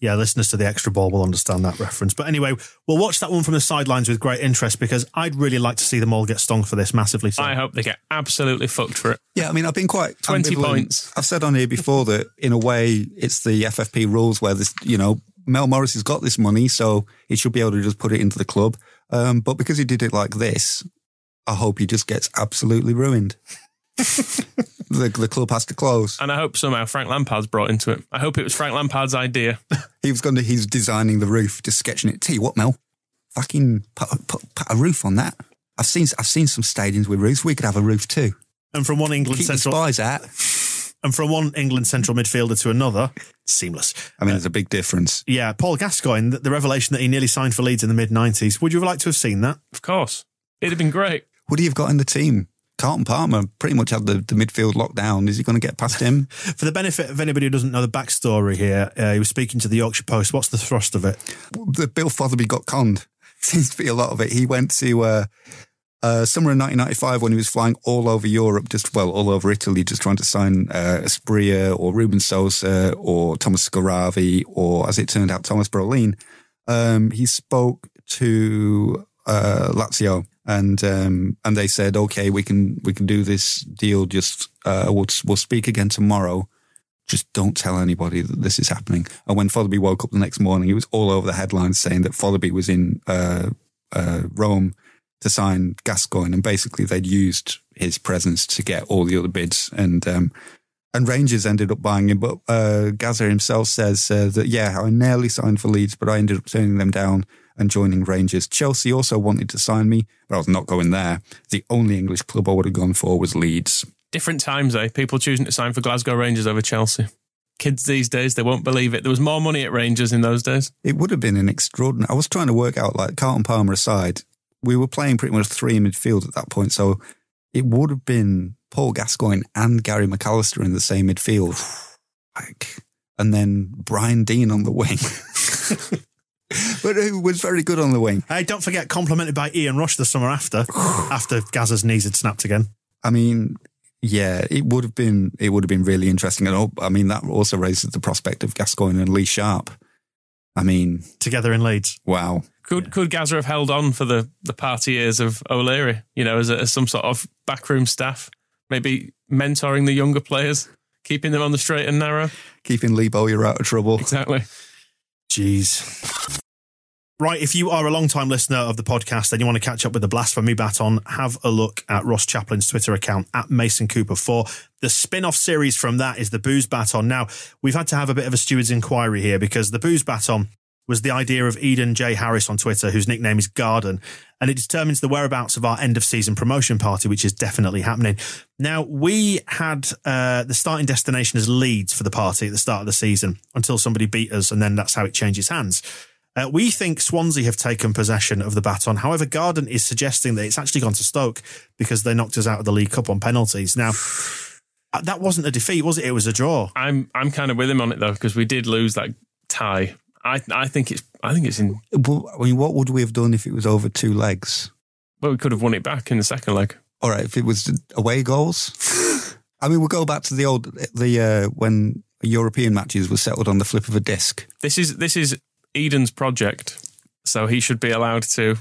Yeah, listeners to the extra ball will understand that reference. But anyway, we'll watch that one from the sidelines with great interest because I'd really like to see them all get stung for this massively. So. I hope they get absolutely fucked for it. Yeah, I mean, I've been quite 20 ambivalent. points. I've said on here before that in a way it's the FFP rules where this, you know, Mel Morris has got this money, so he should be able to just put it into the club. Um, but because he did it like this, I hope he just gets absolutely ruined. The, the club has to close. And I hope somehow Frank Lampard's brought into it. I hope it was Frank Lampard's idea. He was going to, he's designing the roof, just sketching it. Tell you what, Mel, fucking put, put, put a roof on that. I've seen, I've seen some stadiums with roofs. We could have a roof too. and from one England Keep central spies out. and from one England central midfielder to another, seamless. I mean, there's a big difference. Uh, yeah, Paul Gascoigne, the, the revelation that he nearly signed for Leeds in the mid '90s. Would you have liked to have seen that? Of course. It'd have been great. What do you have got in the team? Carlton Palmer pretty much had the, the midfield locked down. Is he going to get past him? For the benefit of anybody who doesn't know the backstory here, uh, he was speaking to the Yorkshire Post. What's the thrust of it? the Bill Fotherby got conned. Seems to be a lot of it. He went to uh, uh, summer in 1995 when he was flying all over Europe, just well, all over Italy, just trying to sign uh, Espria or Ruben Sosa or Thomas Skuhravy or, as it turned out, Thomas Brolin. Um, he spoke to uh, Lazio and um, and they said, okay, we can we can do this deal. Just uh, we'll we'll speak again tomorrow just don't tell anybody that this is happening. And when Fotherby woke up the next morning, he was all over the headlines saying that Fotherby was in uh, uh, Rome to sign Gascoigne, and basically they'd used his presence to get all the other bids, and um, and Rangers ended up buying him. But uh, Gaza himself says uh, that yeah, I nearly signed for Leeds, but I ended up turning them down and joining Rangers. Chelsea also wanted to sign me, but I was not going there. The only English club I would have gone for was Leeds. Different times, eh? People choosing to sign for Glasgow Rangers over Chelsea. Kids these days, they won't believe it. There was more money at Rangers in those days. It would have been an extraordinary. I was trying to work out, like Carlton Palmer aside, we were playing pretty much three in midfield at that point. So it would have been Paul Gascoigne and Gary McAllister in the same midfield. Like, and then Brian Deane on the wing. but who was very good on the wing. Hey, don't forget, complimented by Ian Rush the summer after, after Gaza's knees had snapped again. I mean, yeah, it would have been it would have been really interesting. And oh, I mean, that also raises the prospect of Gascoigne and Lee Sharpe. I mean, Together in Leeds. wow. Could could Gaza have held on for the, the party years of O'Leary, you know, as, a, as some sort of backroom staff, maybe mentoring the younger players, keeping them on the straight and narrow? Keeping Lee Bowyer out of trouble. Exactly. Jeez. Right, if you are a long time listener of the podcast and you want to catch up with the Blasphemy Baton, have a look at Ross Chaplin's Twitter account at Mason Cooper 4. The spin off series from that is the Booze Baton. Now, we've had to have a bit of a steward's inquiry here because the Booze Baton was the idea of Eden J. Harris on Twitter, whose nickname is Garden, and it determines the whereabouts of our end of season promotion party, which is definitely happening. Now, we had uh, the starting destination as Leeds for the party at the start of the season until somebody beat us, and then that's how it changes hands. Uh, we think Swansea have taken possession of the baton. However, Garden is suggesting that it's actually gone to Stoke because they knocked us out of the League Cup on penalties. Now, uh, that wasn't a defeat, was it? It was a draw. I'm I'm kind of with him on it though because we did lose that tie. I I think it's I think it's in. Well, I mean, what would we have done if it was over two legs? Well, we could have won it back in the second leg. All right, if it was away goals. I mean, we'll go back to the old the uh, when European matches were settled on the flip of a disc. This is this is Eden's project, so he should be allowed to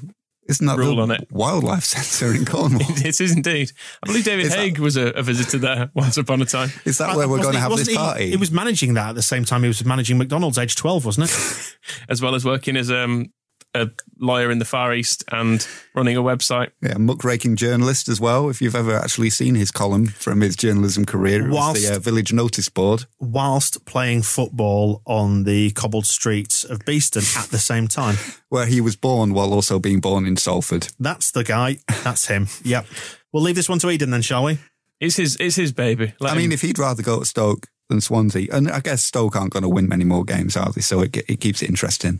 Isn't that rule the on it. wildlife centre in Cornwall? It is indeed. I believe David Is that- Haigh was a, a visitor there once upon a time. Is that where we're going to have wasn't this he- party? He was managing that at the same time he was managing McDonald's, age 12, wasn't it? as well as working as um, a lawyer in the Far East and running a website. Yeah, muckraking journalist as well. If you've ever actually seen his column from his journalism career, it was Whilst- the uh, village notice board. Whilst playing football on the cobbled streets of Beeston at the same time. where he was born while also being born in Salford. That's the guy. That's him. Yep. We'll leave this one to Eden then, shall we? It's his, it's his baby. Let I mean, if he'd rather go to Stoke than Swansea, and I guess Stoke aren't going to win many more games, are they? So it, it keeps it interesting.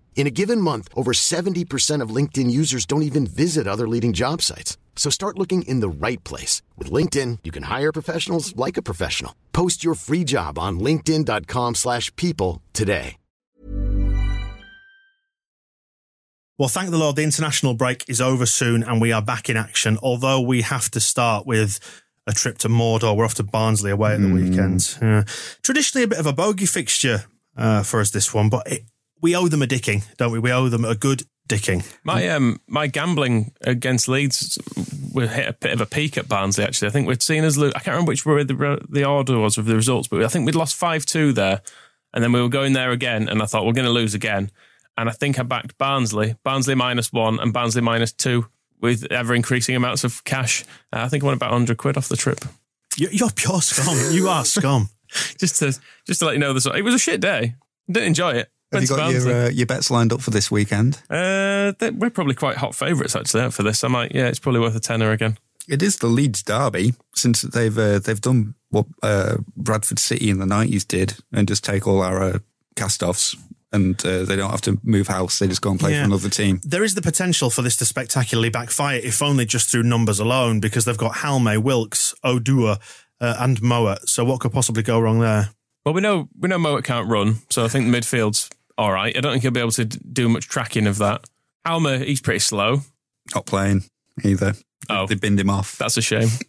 In a given month, over 70% of LinkedIn users don't even visit other leading job sites. So start looking in the right place. With LinkedIn, you can hire professionals like a professional. Post your free job on linkedin.com/people slash people today. Well, thank the Lord, the international break is over soon and we are back in action. Although we have to start with a trip to Mordor. We're off to Barnsley away at the weekend. Yeah. Traditionally, a bit of a bogey fixture uh, for us, this one, but it, we owe them a dicking, don't we? We owe them a good dicking. My um my gambling against Leeds we hit a bit of a peak at Barnsley. Actually, I think we'd seen us lose. I can't remember which way the the order was of the results, but I think we'd lost five two there, and then we were going there again, and I thought we're going to lose again, and I think I backed Barnsley, Barnsley minus one, and Barnsley minus two with ever increasing amounts of cash. Uh, I think I won about hundred quid off the trip. You're, you're pure scum. you are scum. just to just to let you know, this it was a shit day. Didn't enjoy it. Have you got your, uh, your bets lined up for this weekend? Uh, they- we're probably quite hot favourites actually for this. I might, yeah, it's probably worth a tenner again. It is the Leeds derby since they've uh, they've done what uh, Bradford City in the nineties did and just take all our uh, cast-offs and uh, they don't have to move house. They just go and play Yeah. for another team. There is the potential for this to spectacularly backfire, if only just through numbers alone, because they've got Halme, Wilks, Oduor, uh, and Mowatt. So what could possibly go wrong there? Well, we know we know Mowatt can't run, so I think the midfield's all right. I don't think he'll be able to do much tracking of that. Halme, he's pretty slow. Not playing either. Oh. They binned him off. That's a shame.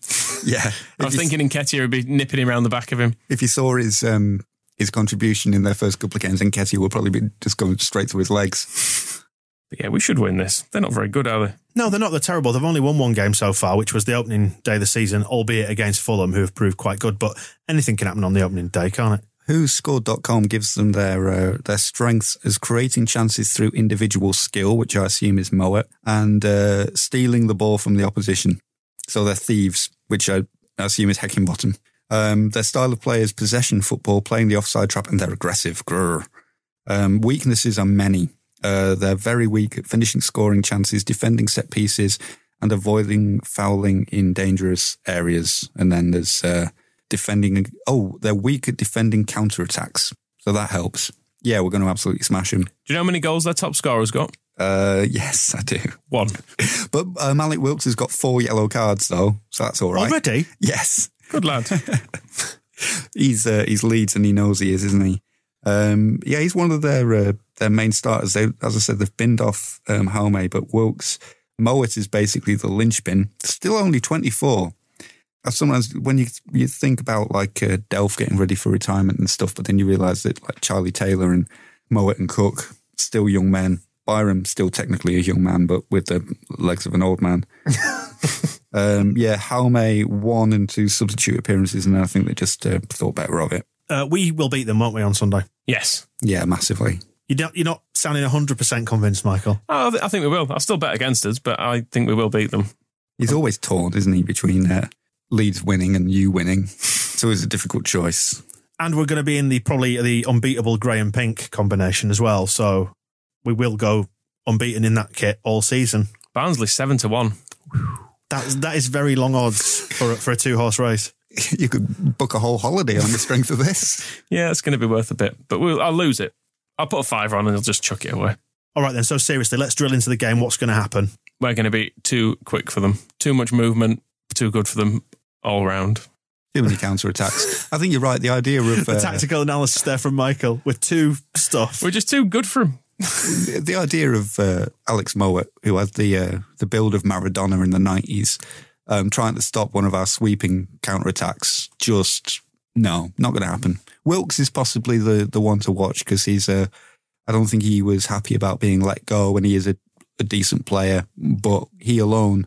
Yeah. I was If you- thinking Nketiah would be nipping him around the back of him. if you saw his um, his contribution in their first couple of games, Nketiah will probably be just going straight through his legs. But yeah, we should win this. They're not very good, are they? No, they're not. They're terrible. They've only won one game so far, which was the opening day of the season, albeit against Fulham, who have proved quite good. But anything can happen on the opening day, can't it? WhoScored.com gives them their uh, their strengths as creating chances through individual skill, which I assume is Mowatt, and uh, stealing the ball from the opposition. So they're thieves, which I assume is Heckingbottom. Um, their style of play is possession football, playing the offside trap, and they're aggressive. Um, weaknesses are many. Uh, they're very weak at finishing scoring chances, defending set pieces, and avoiding fouling in dangerous areas. And then there's uh, defending. Oh, they're weak at defending counter attacks, so that helps. Yeah, we're going to absolutely smash them. Do you know how many goals their top scorer's got? Uh, yes, I do. One. But uh, Mallik Wilks has got four yellow cards though, so that's all right. Already? Yes, Good lad. he's uh, he's Leeds and he knows he is, isn't he? Um, yeah, he's one of their uh, their main starters. They, as I said, they've binned off um, Halme, but Wilks Mowatt is basically the linchpin. Still only twenty four. Sometimes when you you think about like uh, Delph getting ready for retirement and stuff, but then you realise that like Charlie Taylor and Mowatt and Cook still young men. Byram still technically a young man, but with the legs of an old man. um, yeah, Halme one and two substitute appearances, and I think they just uh, thought better of it. Uh, we will beat them, won't we, on Sunday? yes. Yeah, massively. You don't, you're not sounding 100% convinced, Michael. Oh, I I think we will. I'll still bet against us, but I think we will beat them. He's always torn, isn't he, between uh, Leeds winning and you winning. It's always a difficult choice. And we're going to be in the probably the unbeatable grey and pink combination as well. So we will go unbeaten in that kit all season. Barnsley seven to one. That, that is very long odds for, a- for a two horse race. You could book a whole holiday on the strength of this. Yeah, it's going to be worth a bit, but we'll, I'll lose it. I'll put a fiver on and I'll just chuck it away. All right, then. So seriously, let's drill into the game. What's going to happen? We're going to be too quick for them, too much movement, too good for them all round. Too many counter attacks. I think you're right. The idea of The uh, tactical analysis there from Michael with two stuff. We're just too good for him. the idea of uh, Alex Mowatt, who had the uh, the build of Maradona in the nineties, um, trying to stop one of our sweeping counter attacks, just no, not going to happen. Wilks is possibly the the one to watch because he's a. I don't think he was happy about being let go, and he is a, a decent player, but he alone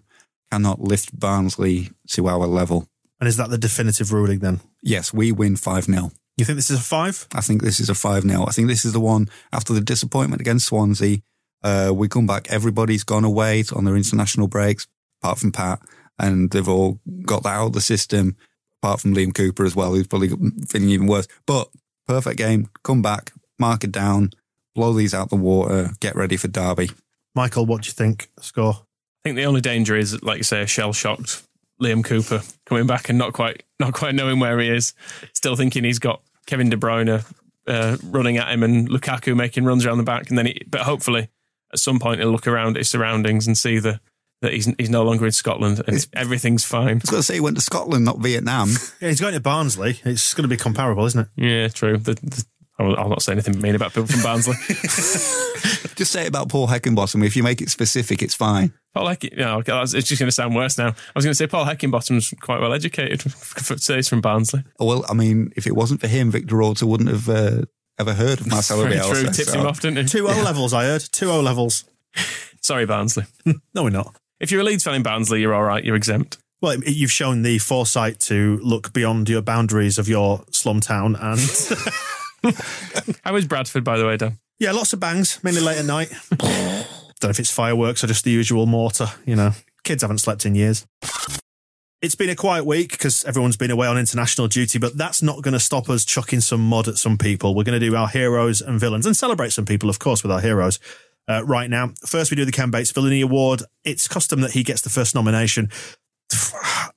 cannot lift Barnsley to our level. And is that the definitive ruling then? Yes, we win five 0 You think this is a five? I think this is a 5 0. I think this is the one after the disappointment against Swansea. Uh, we come back, everybody's gone away on their international breaks, apart from Pat, and they've all got that out of the system, apart from Liam Cooper as well, who's probably feeling even worse. But perfect game, come back, mark it down, blow these out the water, get ready for Derby. Michael, what do you think? Score? I think the only danger is, like you say, shell shocked Liam Cooper coming back and not quite not quite knowing where he is, still thinking he's got Kevin De Bruyne uh, running at him and Lukaku making runs around the back, and then he, but hopefully at some point he'll look around at his surroundings and see the, that he's he's no longer in Scotland and everything's fine. I was going to say he went to Scotland, not Vietnam. Yeah, he's going to Barnsley. It's going to be comparable, isn't it? Yeah, true. The, the, I'll, I'll not say anything mean about people from Barnsley. Just say it about Paul Heckingbottom. If you make it specific, it's fine. Paul Heck, you know, it's just going to sound worse now. I was going to say Paul Heckingbottom's quite well educated. For say he's from Barnsley. Well, I mean, if it wasn't for him, Victor Orta wouldn't have uh, ever heard of Marcelo Very Bielsa. true. Tipped so- him off, didn't he? Two O levels, I heard. Two O levels. Sorry, Barnsley. No, we're not. If you're a Leeds fan in Barnsley, you're all right. You're exempt. Well, you've shown the foresight to look beyond your boundaries of your slum town, and How is Bradford, by the way, Dan? yeah, lots of bangs, mainly late at night. Don't know if it's fireworks or just the usual mortar. You know, kids haven't slept in years. It's been a quiet week because everyone's been away on international duty, but that's not going to stop us chucking some mud at some people. We're going to do our heroes and villains and celebrate some people, of course, with our heroes. Uh, right now, first we do the Ken Bates Villainy Award. It's custom that he gets the first nomination.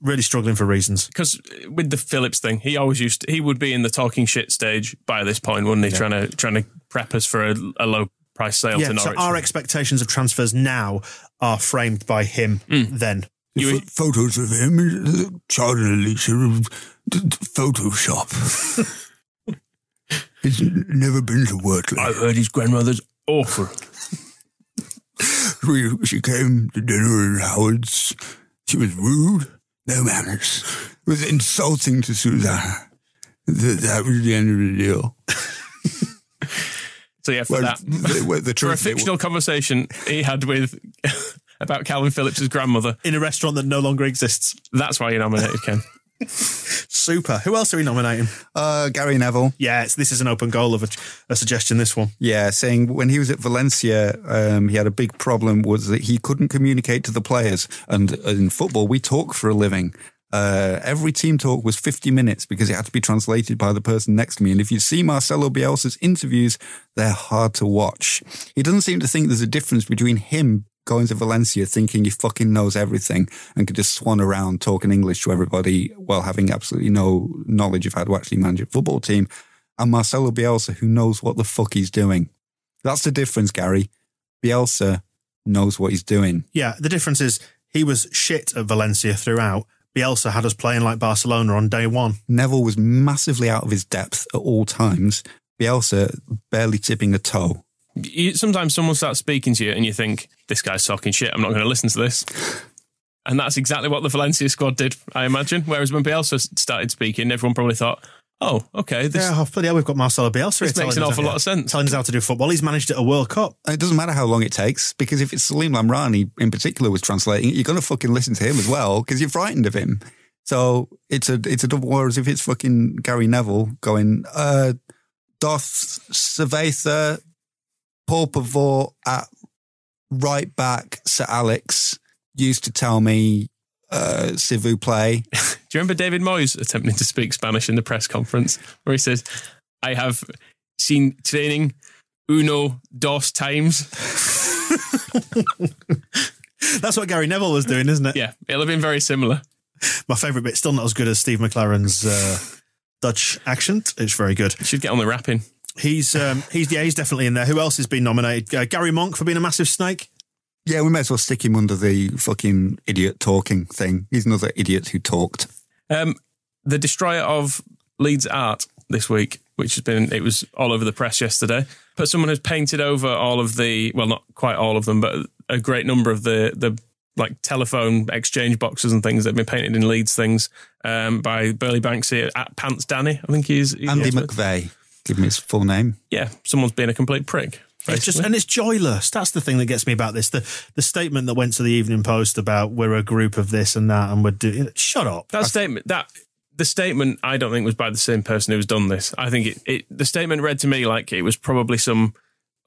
Really struggling for reasons. Because uh, with the Phillips thing, he always used to, he would be in the talking shit stage by this point, wouldn't he? Trying to trying to prep us for a, a low price sale Yeah, to so our expectations of transfers now are framed by him hmm. then. You- photos of him, Charlie and Alicia, Photoshop. He's never been to Wortley. I've heard his grandmother's awful. She came to dinner in Howard's. She was rude, no manners. It was insulting to Susanna. That, that was the end of the deal. So yeah, for Well, that, the- well, the for a truth- fictional conversation he had with about Kalvin Phillips' grandmother, In a restaurant that no longer exists. that's why you nominated Ken. Super. Who else are we nominating? Uh, Gary Neville. Yeah, it's, this is an open goal of a, a suggestion, this one. Yeah, saying when he was at Valencia, um, he had a big problem was that he couldn't communicate to the players. And in football, we talk for a living. Uh, every team talk was 50 minutes because it had to be translated by the person next to me. And if you see Marcelo Bielsa's interviews, they're hard to watch. He doesn't seem to think there's a difference between him going to Valencia thinking he fucking knows everything and could just swan around talking English to everybody while having absolutely no knowledge of how to actually manage a football team. And Marcelo Bielsa, who knows what the fuck he's doing. That's the difference, Gary. Bielsa knows what he's doing. Yeah, the difference is he was shit at Valencia throughout. Bielsa had us playing like Barcelona on day one. Neville was massively out of his depth at all times. Bielsa barely tipping a toe. You, sometimes someone starts speaking to you and you think, this guy's talking shit. I'm not going to listen to this. And that's exactly what the Valencia squad did, I imagine. Whereas when Bielsa started speaking, everyone probably thought, oh, okay, this, yeah, oh, bloody hell, we've got Marcelo Bielsa. this here makes an awful lot of sense. Telling us how to do football. He's managed at a World Cup. And it doesn't matter how long it takes because if it's Salim Lamrani in particular was translating it, you're going to fucking listen to him as well because you're frightened of him. So it's a it's a double. Whereas if it's fucking Gary Neville going, uh, doth Cerveza, Paul Pavot at right back, Sir Alex used to tell me, uh, s'il vous plaît. Do you remember David Moyes attempting to speak Spanish in the press conference where he says, I have seen training uno, dos times? That's what Gary Neville was doing, isn't it? Yeah, it'll have been very similar. My favourite bit, still not as good as Steve McClaren's uh, Dutch accent. It's very good. You should get on the rapping. He's um, he's yeah, he's definitely in there. Who else has been nominated? Uh, Gary Monk for being a massive snake. Yeah, we may as well stick him under the fucking idiot talking thing. He's another idiot who talked. Um, the destroyer of Leeds art this week, which has been it was all over the press yesterday. But someone has painted over all of the well, not quite all of them, but a great number of the the like telephone exchange boxes and things that have been painted in Leeds things um, by Burley Banksy at Pants Danny. I think he's, he's Andy McVeigh, give him his full name. Yeah, someone's being a complete prick. It's just and it's joyless. That's the thing that gets me about this. The the statement that went to the Evening Post about we're a group of this and that and we're doing. Shut up. That statement that the statement I don't think was by the same person who's done this. I think it, it the statement read to me like it was probably some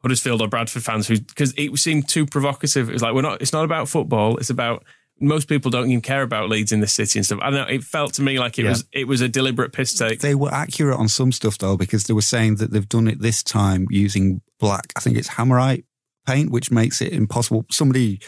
Huddersfield or Bradford fans who because it seemed too provocative. It was like we're not. It's not about football. It's about most people don't even care about Leeds in this city and stuff. I don't know. It felt to me like it Yeah. was it was a deliberate piss take. They were accurate on some stuff though, because they were saying that they've done it this time using black. I think it's hammerite paint, which makes it impossible. Somebody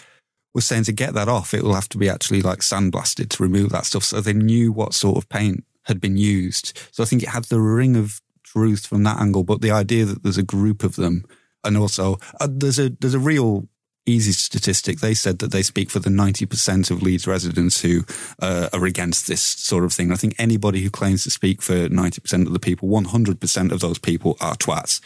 was saying to get that off, it will have to be actually like sandblasted to remove that stuff. So they knew what sort of paint had been used. So I think it had the ring of truth from that angle. But the idea that there's a group of them, and also uh, there's a there's a real easy statistic. They said that they speak for the 90% of Leeds residents who uh, are against this sort of thing. I think anybody who claims to speak for 90% of the people, 100% of those people are twats.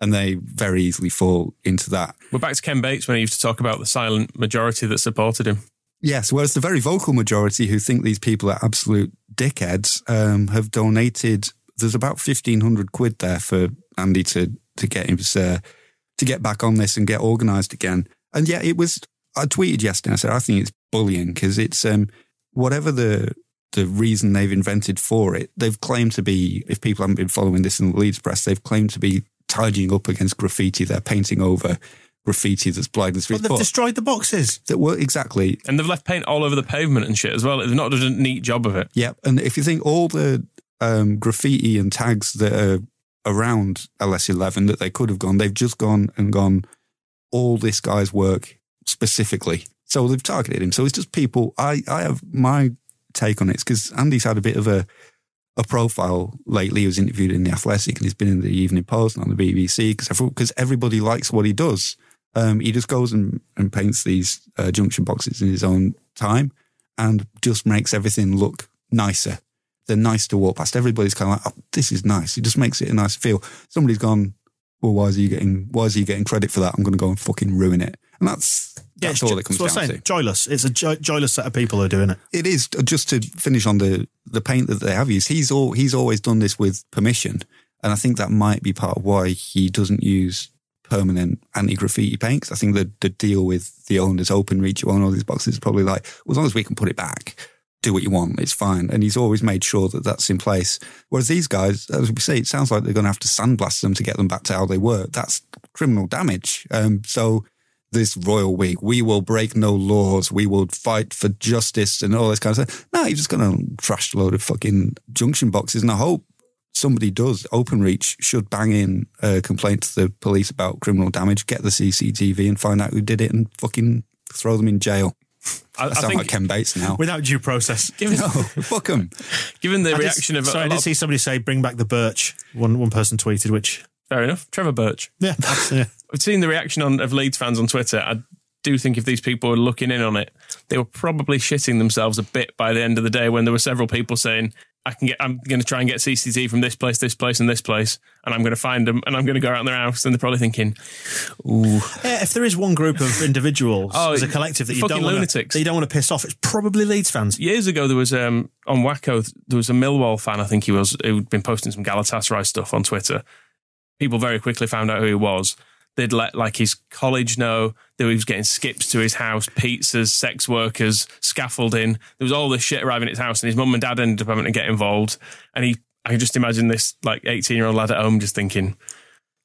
And they very easily fall into that. We're back to Ken Bates when he used to talk about the silent majority that supported him. Yes, whereas the very vocal majority who think these people are absolute dickheads um, have donated. There's about fifteen hundred quid there for Andy to to get him uh, to get back on this and get organised again. And yeah, it was. I tweeted yesterday. I said I think it's bullying because it's um, whatever the the reason they've invented for it. They've claimed to be. If people haven't been following this in the Leeds press, they've claimed to be tidying up against graffiti. They're painting over graffiti that's blinding the But streets. they've destroyed the boxes. that were exactly And they've left paint all over the pavement and shit as well. They've not done a neat job of it. Yep. And if you think all the um, graffiti and tags that are around LS11 that they could have gone, they've just gone and gone all this guy's work specifically. So they've targeted him. So it's just people. I, I have my take on it because Andy's had a bit of a a profile lately. He was interviewed in the Athletic and he's been in the Evening Post and on the BBC because because everybody likes what he does. Um, he just goes and, and paints these uh, junction boxes in his own time and just makes everything look nicer. They're nice to walk past. Everybody's kind of like, oh, this is nice. It just makes it a nice feel. Somebody's gone, well, why is he getting why is he getting credit for that? I'm going to go and fucking ruin it. And that's that's it's all it comes that's what down I'm to. Joyless. It's a jo- joyless set of people who are doing it. It is uh, just to finish on the the paint that they have used. He's all he's always done this with permission, and I think that might be part of why he doesn't use permanent anti graffiti paint. 'cause I think the the deal with the owners, Openreach, who own all these boxes, is probably like, well, as long as we can put it back, do what you want, it's fine. And he's always made sure that that's in place. Whereas these guys, as we say, it sounds like they're going to have to sandblast them to get them back to how they were. That's criminal damage. Um, so this royal week. We will break no laws. We will fight for justice and all this kind of stuff. No, you're just going to trash a load of fucking junction boxes. And I hope somebody does. Openreach should bang in a complaint to the police about criminal damage, get the CCTV and find out who did it and fucking throw them in jail. I, I sound like Ken Bates now. Without due process. Given, no, fuck them. Given the I did- reaction of sorry, a I did lot see somebody say bring back the birch. One one person tweeted, which fair enough, Trevor Birch. yeah, yeah. I've seen the reaction on, of Leeds fans on Twitter. I do think if these people were looking in on it, they were probably shitting themselves a bit by the end of the day when there were several people saying, "I can get, I'm going to try and get CCT from this place, this place, and this place, and I'm going to find them, and I'm going to go around their house." And they're probably thinking, "Ooh, Yeah, if there is one group of individuals Oh, as a collective that you don't want lunatics. that you don't want to piss off, it's probably Leeds fans. years ago there was um on WACCOE there was a Millwall fan I think he was who'd been posting some Galatasaray stuff on Twitter. People very quickly found out who he was. They'd let like his college know that he was getting skips to his house, pizzas, sex workers, scaffolding. There was all this shit arriving at his house, and his mum and dad ended up having to get involved. And he, I can just imagine this like eighteen year old lad at home just thinking,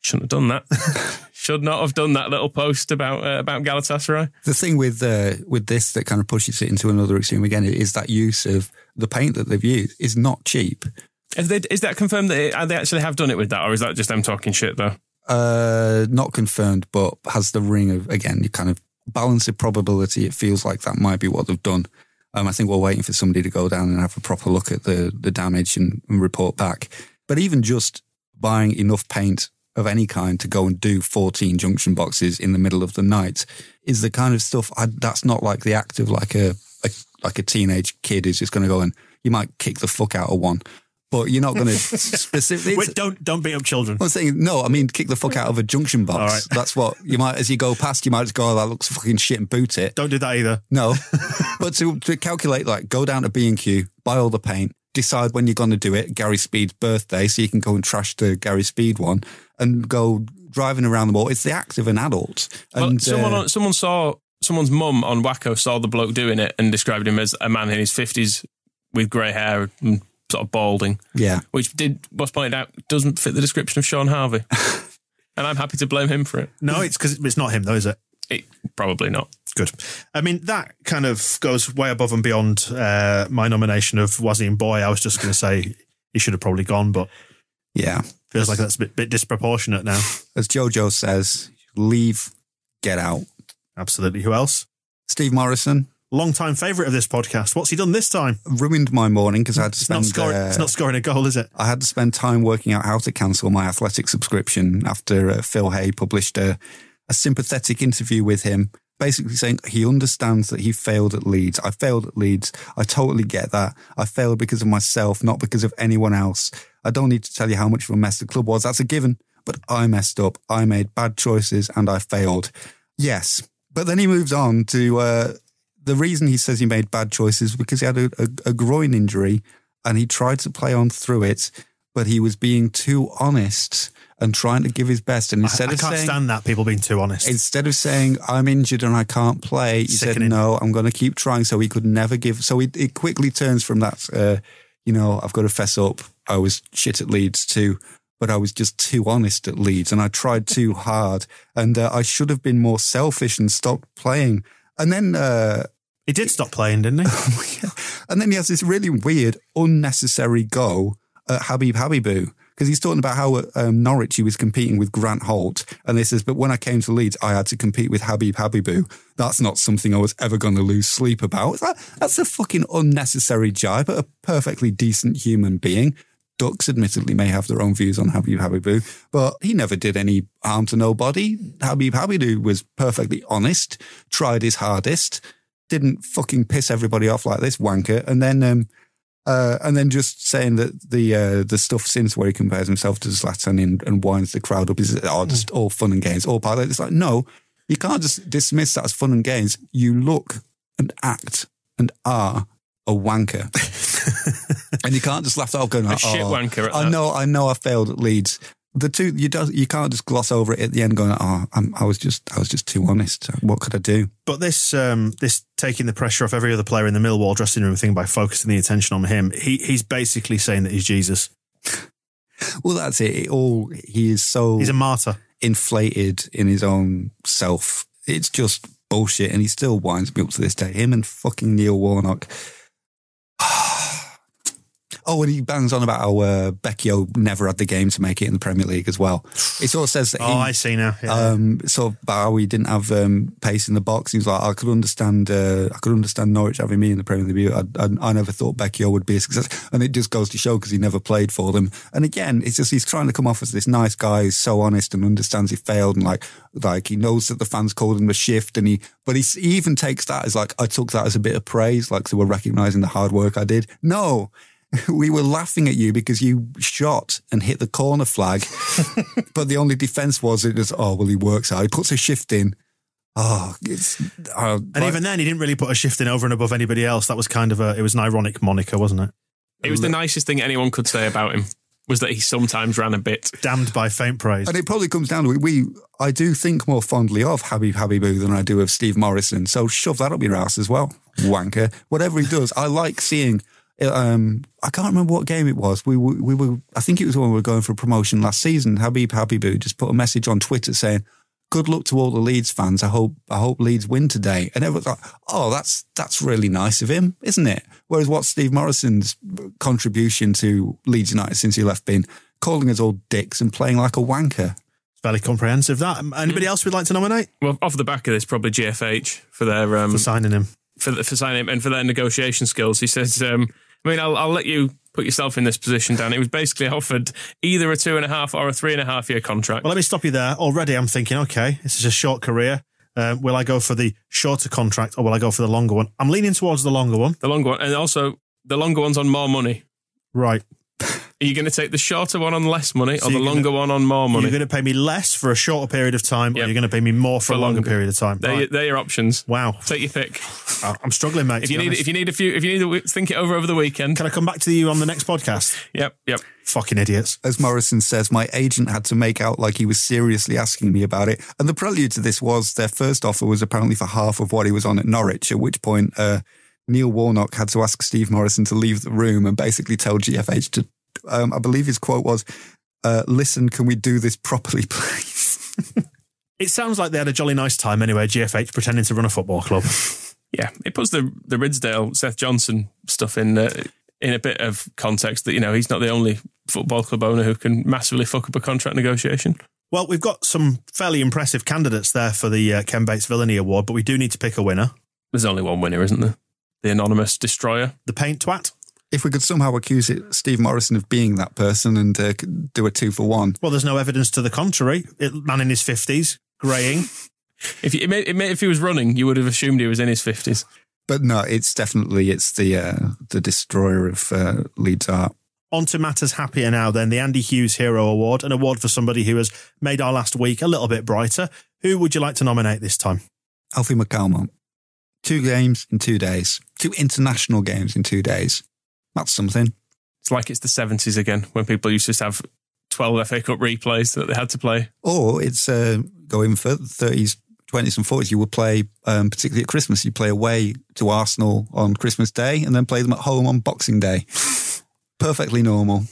shouldn't have done that. Should not have done that little post about uh, about Galatasaray. The thing with uh, with this that kind of pushes it into another extreme again is that use of the paint that they've used is not cheap. Is, they, is that confirmed that it, they actually have done it with that, or is that just them talking shit though? Uh, not confirmed, but has the ring of again, you kind of balance of probability. It feels like that might be what they've done. Um, I think we're waiting for somebody to go down and have a proper look at the the damage and, and report back. But even just buying enough paint of any kind to go and do 14 junction boxes in the middle of the night is the kind of stuff I, that's not like the act of like a, a like a teenage kid who's just going to go and you might kick the fuck out of one, but you're not going to specifically. Wait, don't don't beat up children. I'm saying no. I mean, kick the fuck out of a junction box. All right. That's what you might, as you go past, you might just go, "Oh, that looks fucking shit," and boot it. Don't do that either. No, but to, to calculate, like, go down to B and Q, buy all the paint, decide when you're going to do it. Gary Speed's birthday, so you can go and trash the Gary Speed one, and go driving around the mall. It's the act of an adult. Well, And someone uh, someone saw someone's mum on WACCOE saw the bloke doing it and described him as a man in his fifties with grey hair and sort of balding, yeah, which did was pointed out doesn't fit the description of Shaun Harvey, and I'm happy to blame him for it. No, it's because it's not him though, is it? It probably not. Good. I mean, that kind of goes way above and beyond uh, my nomination of Wazzy Boy. I was just going to say he should have probably gone, but yeah. feels like that's a bit, bit disproportionate now. As JoJo says, leave, get out. Absolutely. Who else? Steve Morison Long time favourite of this podcast. What's he done this time? ruined my morning because I had to It's not, spend. scoring, uh, it's not scoring a goal, is it? I had to spend time working out how to cancel my athletic subscription after uh, Phil Hay published a, a sympathetic interview with him, basically saying he understands that he failed at Leeds. I failed at Leeds. I totally get that. I failed because of myself, not because of anyone else. I don't need to tell you how much of a mess the club was. That's a given. But I messed up. I made bad choices and I failed. Yes. But then he moves on to uh, the reason he says he made bad choices because he had a, a, a groin injury and he tried to play on through it, but he was being too honest and trying to give his best. And I, instead I of can't saying, stand that, people being too honest. instead of saying I'm injured and I can't play, he Sickening. said no, I'm going to keep trying. So he could never give. So it, it quickly turns from that, uh, you know, I've got to fess up. I was shit at Leeds too, but I was just too honest at Leeds and I tried too hard, and uh, I should have been more selfish and stopped playing. And then. Uh, he did stop playing, didn't he? and then he has this really weird, unnecessary go at Habib Habibou because he's talking about how um, Norwich he was competing with Grant Holt. And he says, but when I came to Leeds, I had to compete with Habib Habibou. That's not something I was ever going to lose sleep about. That, that's a fucking unnecessary jibe at a perfectly decent human being. Ducks admittedly may have their own views on Habib Habibou, but he never did any harm to nobody. Habib Habibou was perfectly honest, tried his hardest, didn't fucking piss everybody off like this wanker, and then um, uh, and then just saying that the uh, the stuff since where he compares himself to Zlatan and, and winds the crowd up is oh, just all fun and games, all part of it. It's like no, you can't just dismiss that as fun and games. You look and act and are a wanker, and you can't just laugh that off going, A oh, shit wanker at I know, I know, I failed at Leeds. The two you do you can't just gloss over it at the end, going, oh, I'm, I was just I was just too honest. What could I do? But this um, this taking the pressure off every other player in the Millwall dressing room thing by focusing the attention on him, he he's basically saying that he's Jesus. Well, that's it. it all he is so He's a martyr. inflated in his own self it's just bullshit, and he still winds me up to this day. Him and fucking Neil Warnock. Oh, and he bangs on about how uh, Becchio never had the game to make it in the Premier League as well. It sort of says that Oh, I see now. Yeah. um, sort of about how he didn't have um, pace in the box. He was like, I could understand, uh, I could understand Norwich having me in the Premier League. I, I, I never thought Becchio would be a success, and it just goes to show because he never played for them. And again, it's just he's trying to come off as this nice guy, who's so honest and understands he failed, and like, like he knows that the fans called him a shift, and he, but he, he even takes that as like, I took that as a bit of praise, like they were recognizing the hard work I did. No. We were laughing at you because you shot and hit the corner flag, but the only defense was it was oh well he works out he puts a shift in. Oh, it's uh, and even then, he didn't really put a shift in over and above anybody else. That was kind of a, it was an ironic moniker, wasn't it? It was the nicest thing anyone could say about him was that he sometimes ran a bit. Damned by faint praise. And it probably comes down to it. We, I do think more fondly of Habib Habibou than I do of Steve Morison. So shove that up your ass as well, wanker. Whatever he does, I like seeing. Um, I can't remember what game it was. We were, we were. I think it was when we were going for promotion last season. Habib Habibou just put a message on Twitter saying, "Good luck to all the Leeds fans. I hope I hope Leeds win today." And everyone's like, "Oh, that's that's really nice of him, isn't it?" Whereas what Steve Morison's contribution to Leeds United since he left been calling us all dicks and playing like a wanker. It's fairly comprehensive. That anybody else we'd like to nominate Well, off the back of this, probably GFH for their um, for signing him? for for signing him and for their negotiation skills. He says, um, I mean, I'll, I'll let you put yourself in this position, Dan. It was basically offered either a two and a half or a three and a half year contract. Well, let me stop you there. Already, I'm thinking, okay, this is a short career. Um, will I go for the shorter contract or will I go for the longer one? I'm leaning towards the longer one. the longer one, and also the longer one's on more money. Right. Are you going to take the shorter one on less money So or the longer gonna- one on more money? Are You're going to pay me less for a shorter period of time, Yep. or you're going to pay me more for, For a longer, longer. period of time. They're, Right. they're your options. Wow. Take your pick. I- I'm struggling, mate. If you need, honest. if you need a few, if you need to think it over over the weekend. Can I come back to you on the next podcast? Yep, yep. Fucking idiots. As Morison says, my agent had to make out like he was seriously asking me about it. And the prelude to this was their first offer was apparently for half of what he was on at Norwich, at which point uh, Neil Warnock had to ask Steve Morison to leave the room and basically tell GFH to, um, I believe his quote was, uh, listen, can we do this properly, please? It sounds like they had a jolly nice time anyway, GFH, pretending to run a football club. Yeah, it puts the the Ridsdale Seth Johnson stuff in uh, in a bit of context that you know he's not the only football club owner who can massively fuck up a contract negotiation. well, we've got some fairly impressive candidates there for the uh, Ken Bates Villainy Award, but we do need to pick a winner. There's only one winner, isn't there? The anonymous destroyer. The Paint Twat. If we could somehow accuse it, Steve Morison of being that person and uh, do a two for one. Well, there's no evidence to the contrary. It, man in his 50s, greying. If you, it may, it may, if he was running, you would have assumed he was in his fifties. But no, it's definitely it's the uh, the destroyer of uh, Leeds art. On to matters happier now, then. The Andy Hughes Hero Award, an award for somebody who has made our last week a little bit brighter. Who would you like to nominate this time? Alfie McCalmont. Two games in two days. Two international games in two days. That's something. It's like it's the seventies again when people used to just have twelve FA Cup replays that they had to play. Or it's uh, going for thirties, twenties, and forties. You would play, um, particularly at Christmas, you play away to Arsenal on Christmas Day, and then play them at home on Boxing Day. Perfectly normal.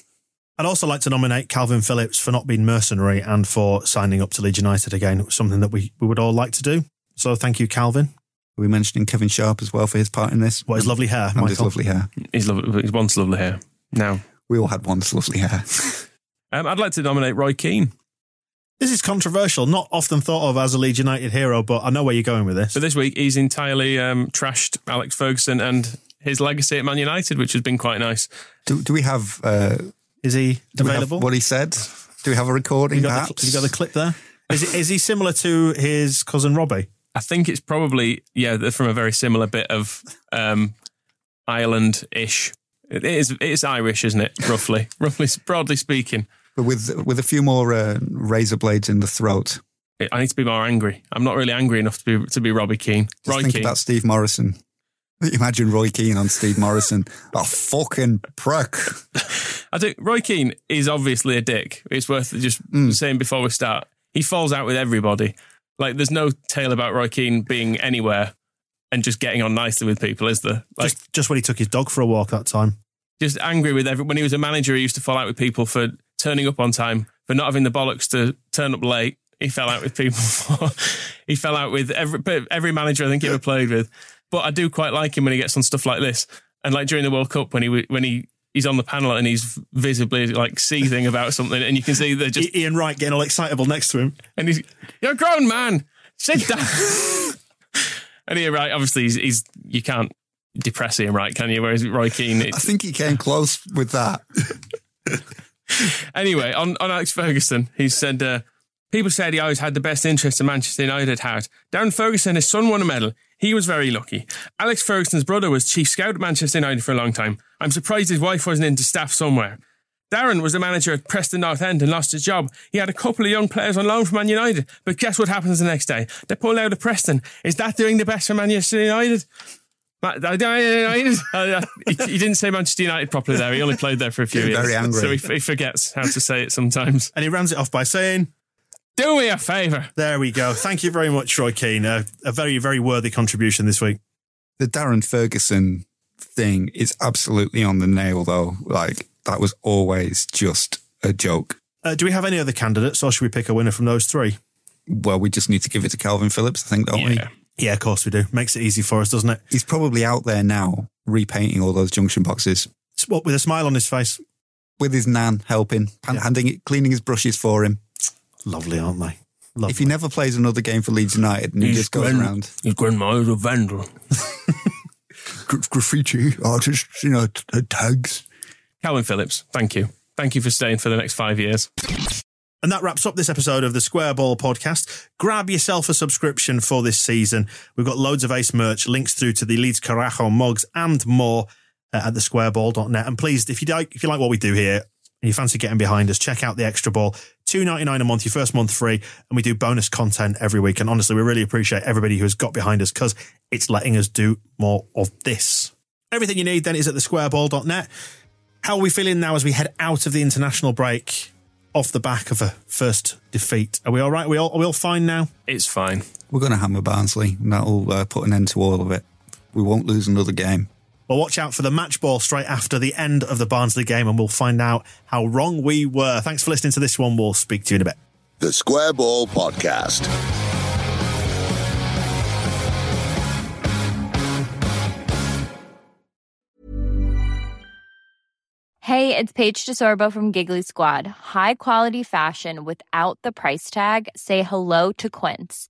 I'd also like to nominate Kalvin Phillips for not being mercenary and for signing up to Leeds United again. Something that we, we would all like to do. So thank you, Kalvin. Are we mentioning Kevin Sharp as well for his part in this? What his lovely hair, and his lovely hair. He's, lovely, he's once lovely hair. Now, We all had once lovely hair. um, I'd like to nominate Roy Keane. This is controversial, not often thought of as a Leeds United hero, but I know where you're going with this. But this week, he's entirely um, trashed Alex Ferguson and his legacy at Man United, which has been quite nice. do, do we have? Uh, Is he do we have available? what he said? Do we have a recording? you, got perhaps? the, you got the clip there? Is, it, is he similar to his cousin Robbie? I think it's probably yeah they're from a very similar bit of um, Ireland-ish. It is it is Irish, isn't it? Roughly, roughly, broadly speaking. but with with a few more uh, razor blades in the throat. I need to be more angry. I'm not really angry enough to be to be Robbie Keane. Just Roy think Keane. about Steve Morison. Imagine Roy Keane on Steve Morison. A fucking prick. I think Roy Keane is obviously a dick. It's worth just Mm. saying before we start. He falls out with everybody. Like, there's no tale about Roy Keane being anywhere and just getting on nicely with people, is there? Like, Just, just when he took his dog for a walk that time. just angry with every. When he was a manager, he used to fall out with people for turning up on time, for not having the bollocks to turn up late. he fell out with people for. he fell out with every every manager I think he ever played with. But I do quite like him when he gets on stuff like this, and like during the World Cup when he when he he's on the panel and he's visibly like seething about something, and you can see they're just Ian Wright getting all excitable next to him. and he's you're a grown man, sit down. and Ian Wright, obviously, he's, he's you can't depress Ian Wright, can you? Whereas Roy Keane, I think he came close with that. anyway, on, on Alex Ferguson, he said, uh, People said he always had the best interest in Manchester United at heart. Darren Ferguson, his son won a medal. He was very lucky. Alex Ferguson's brother was chief scout at Manchester United for a long time. I'm surprised his wife wasn't into staff somewhere. Darren was the manager at Preston North End and lost his job. He had a couple of young players on loan from Man United, but guess what happens the next day? They pull out of Preston. Is that doing the best for Manchester United? Ma- United? He, he didn't say Manchester United properly there. He only played there for a few Getting years. very angry. So he, he forgets how to say it sometimes. And he rounds it off by saying, Do me a favour. There we go. Thank you very much, Roy Keane. A, a very, very worthy contribution this week. The Darren Ferguson thing is absolutely on the nail, though. Like, that was always just a joke. Uh, do we have any other candidates, or should we pick a winner from those three? Well, we just need to give it to Kalvin Phillips, I think, don't we? Yeah. Yeah, of course we do. Makes it easy for us, doesn't it? He's probably out there now repainting all those junction boxes What, with a smile on his face. with his nan helping, hand, handing it, cleaning his brushes for him. Lovely, aren't they? Lovely. If he never plays another game for Leeds United and he just goes around His grandma is a vandal. gra- graffiti artists, you know, t- t- tags. Kalvin Phillips, thank you. Thank you for staying for the next five years. And that wraps up this episode of the Square Ball podcast. Grab yourself a subscription for this season. We've got loads of ace merch, links through to the Leeds Carajo mugs and more uh, at thesquareball.net. And please, if you like, if you like what we do here and you fancy getting behind us, check out the Extra Ball. Two ninety nine a month, your first month free, and we do bonus content every week. And honestly, we really appreciate everybody who has got behind us because it's letting us do more of this. Everything you need then is at thesquareball.net. How are we feeling now as we head out of the international break off the back of a first defeat? Are we all right? Are we all, are we all fine now? It's fine. We're going to hammer Barnsley, and that'll uh, put an end to all of it. We won't lose another game. Well, watch out for the match ball straight after the end of the Barnsley game, and we'll find out how wrong we were. Thanks for listening to this one. We'll speak to you in a bit. The Square Ball Podcast. Hey, it's Paige DeSorbo from Giggly Squad. High quality fashion without the price tag. Say hello to Quince.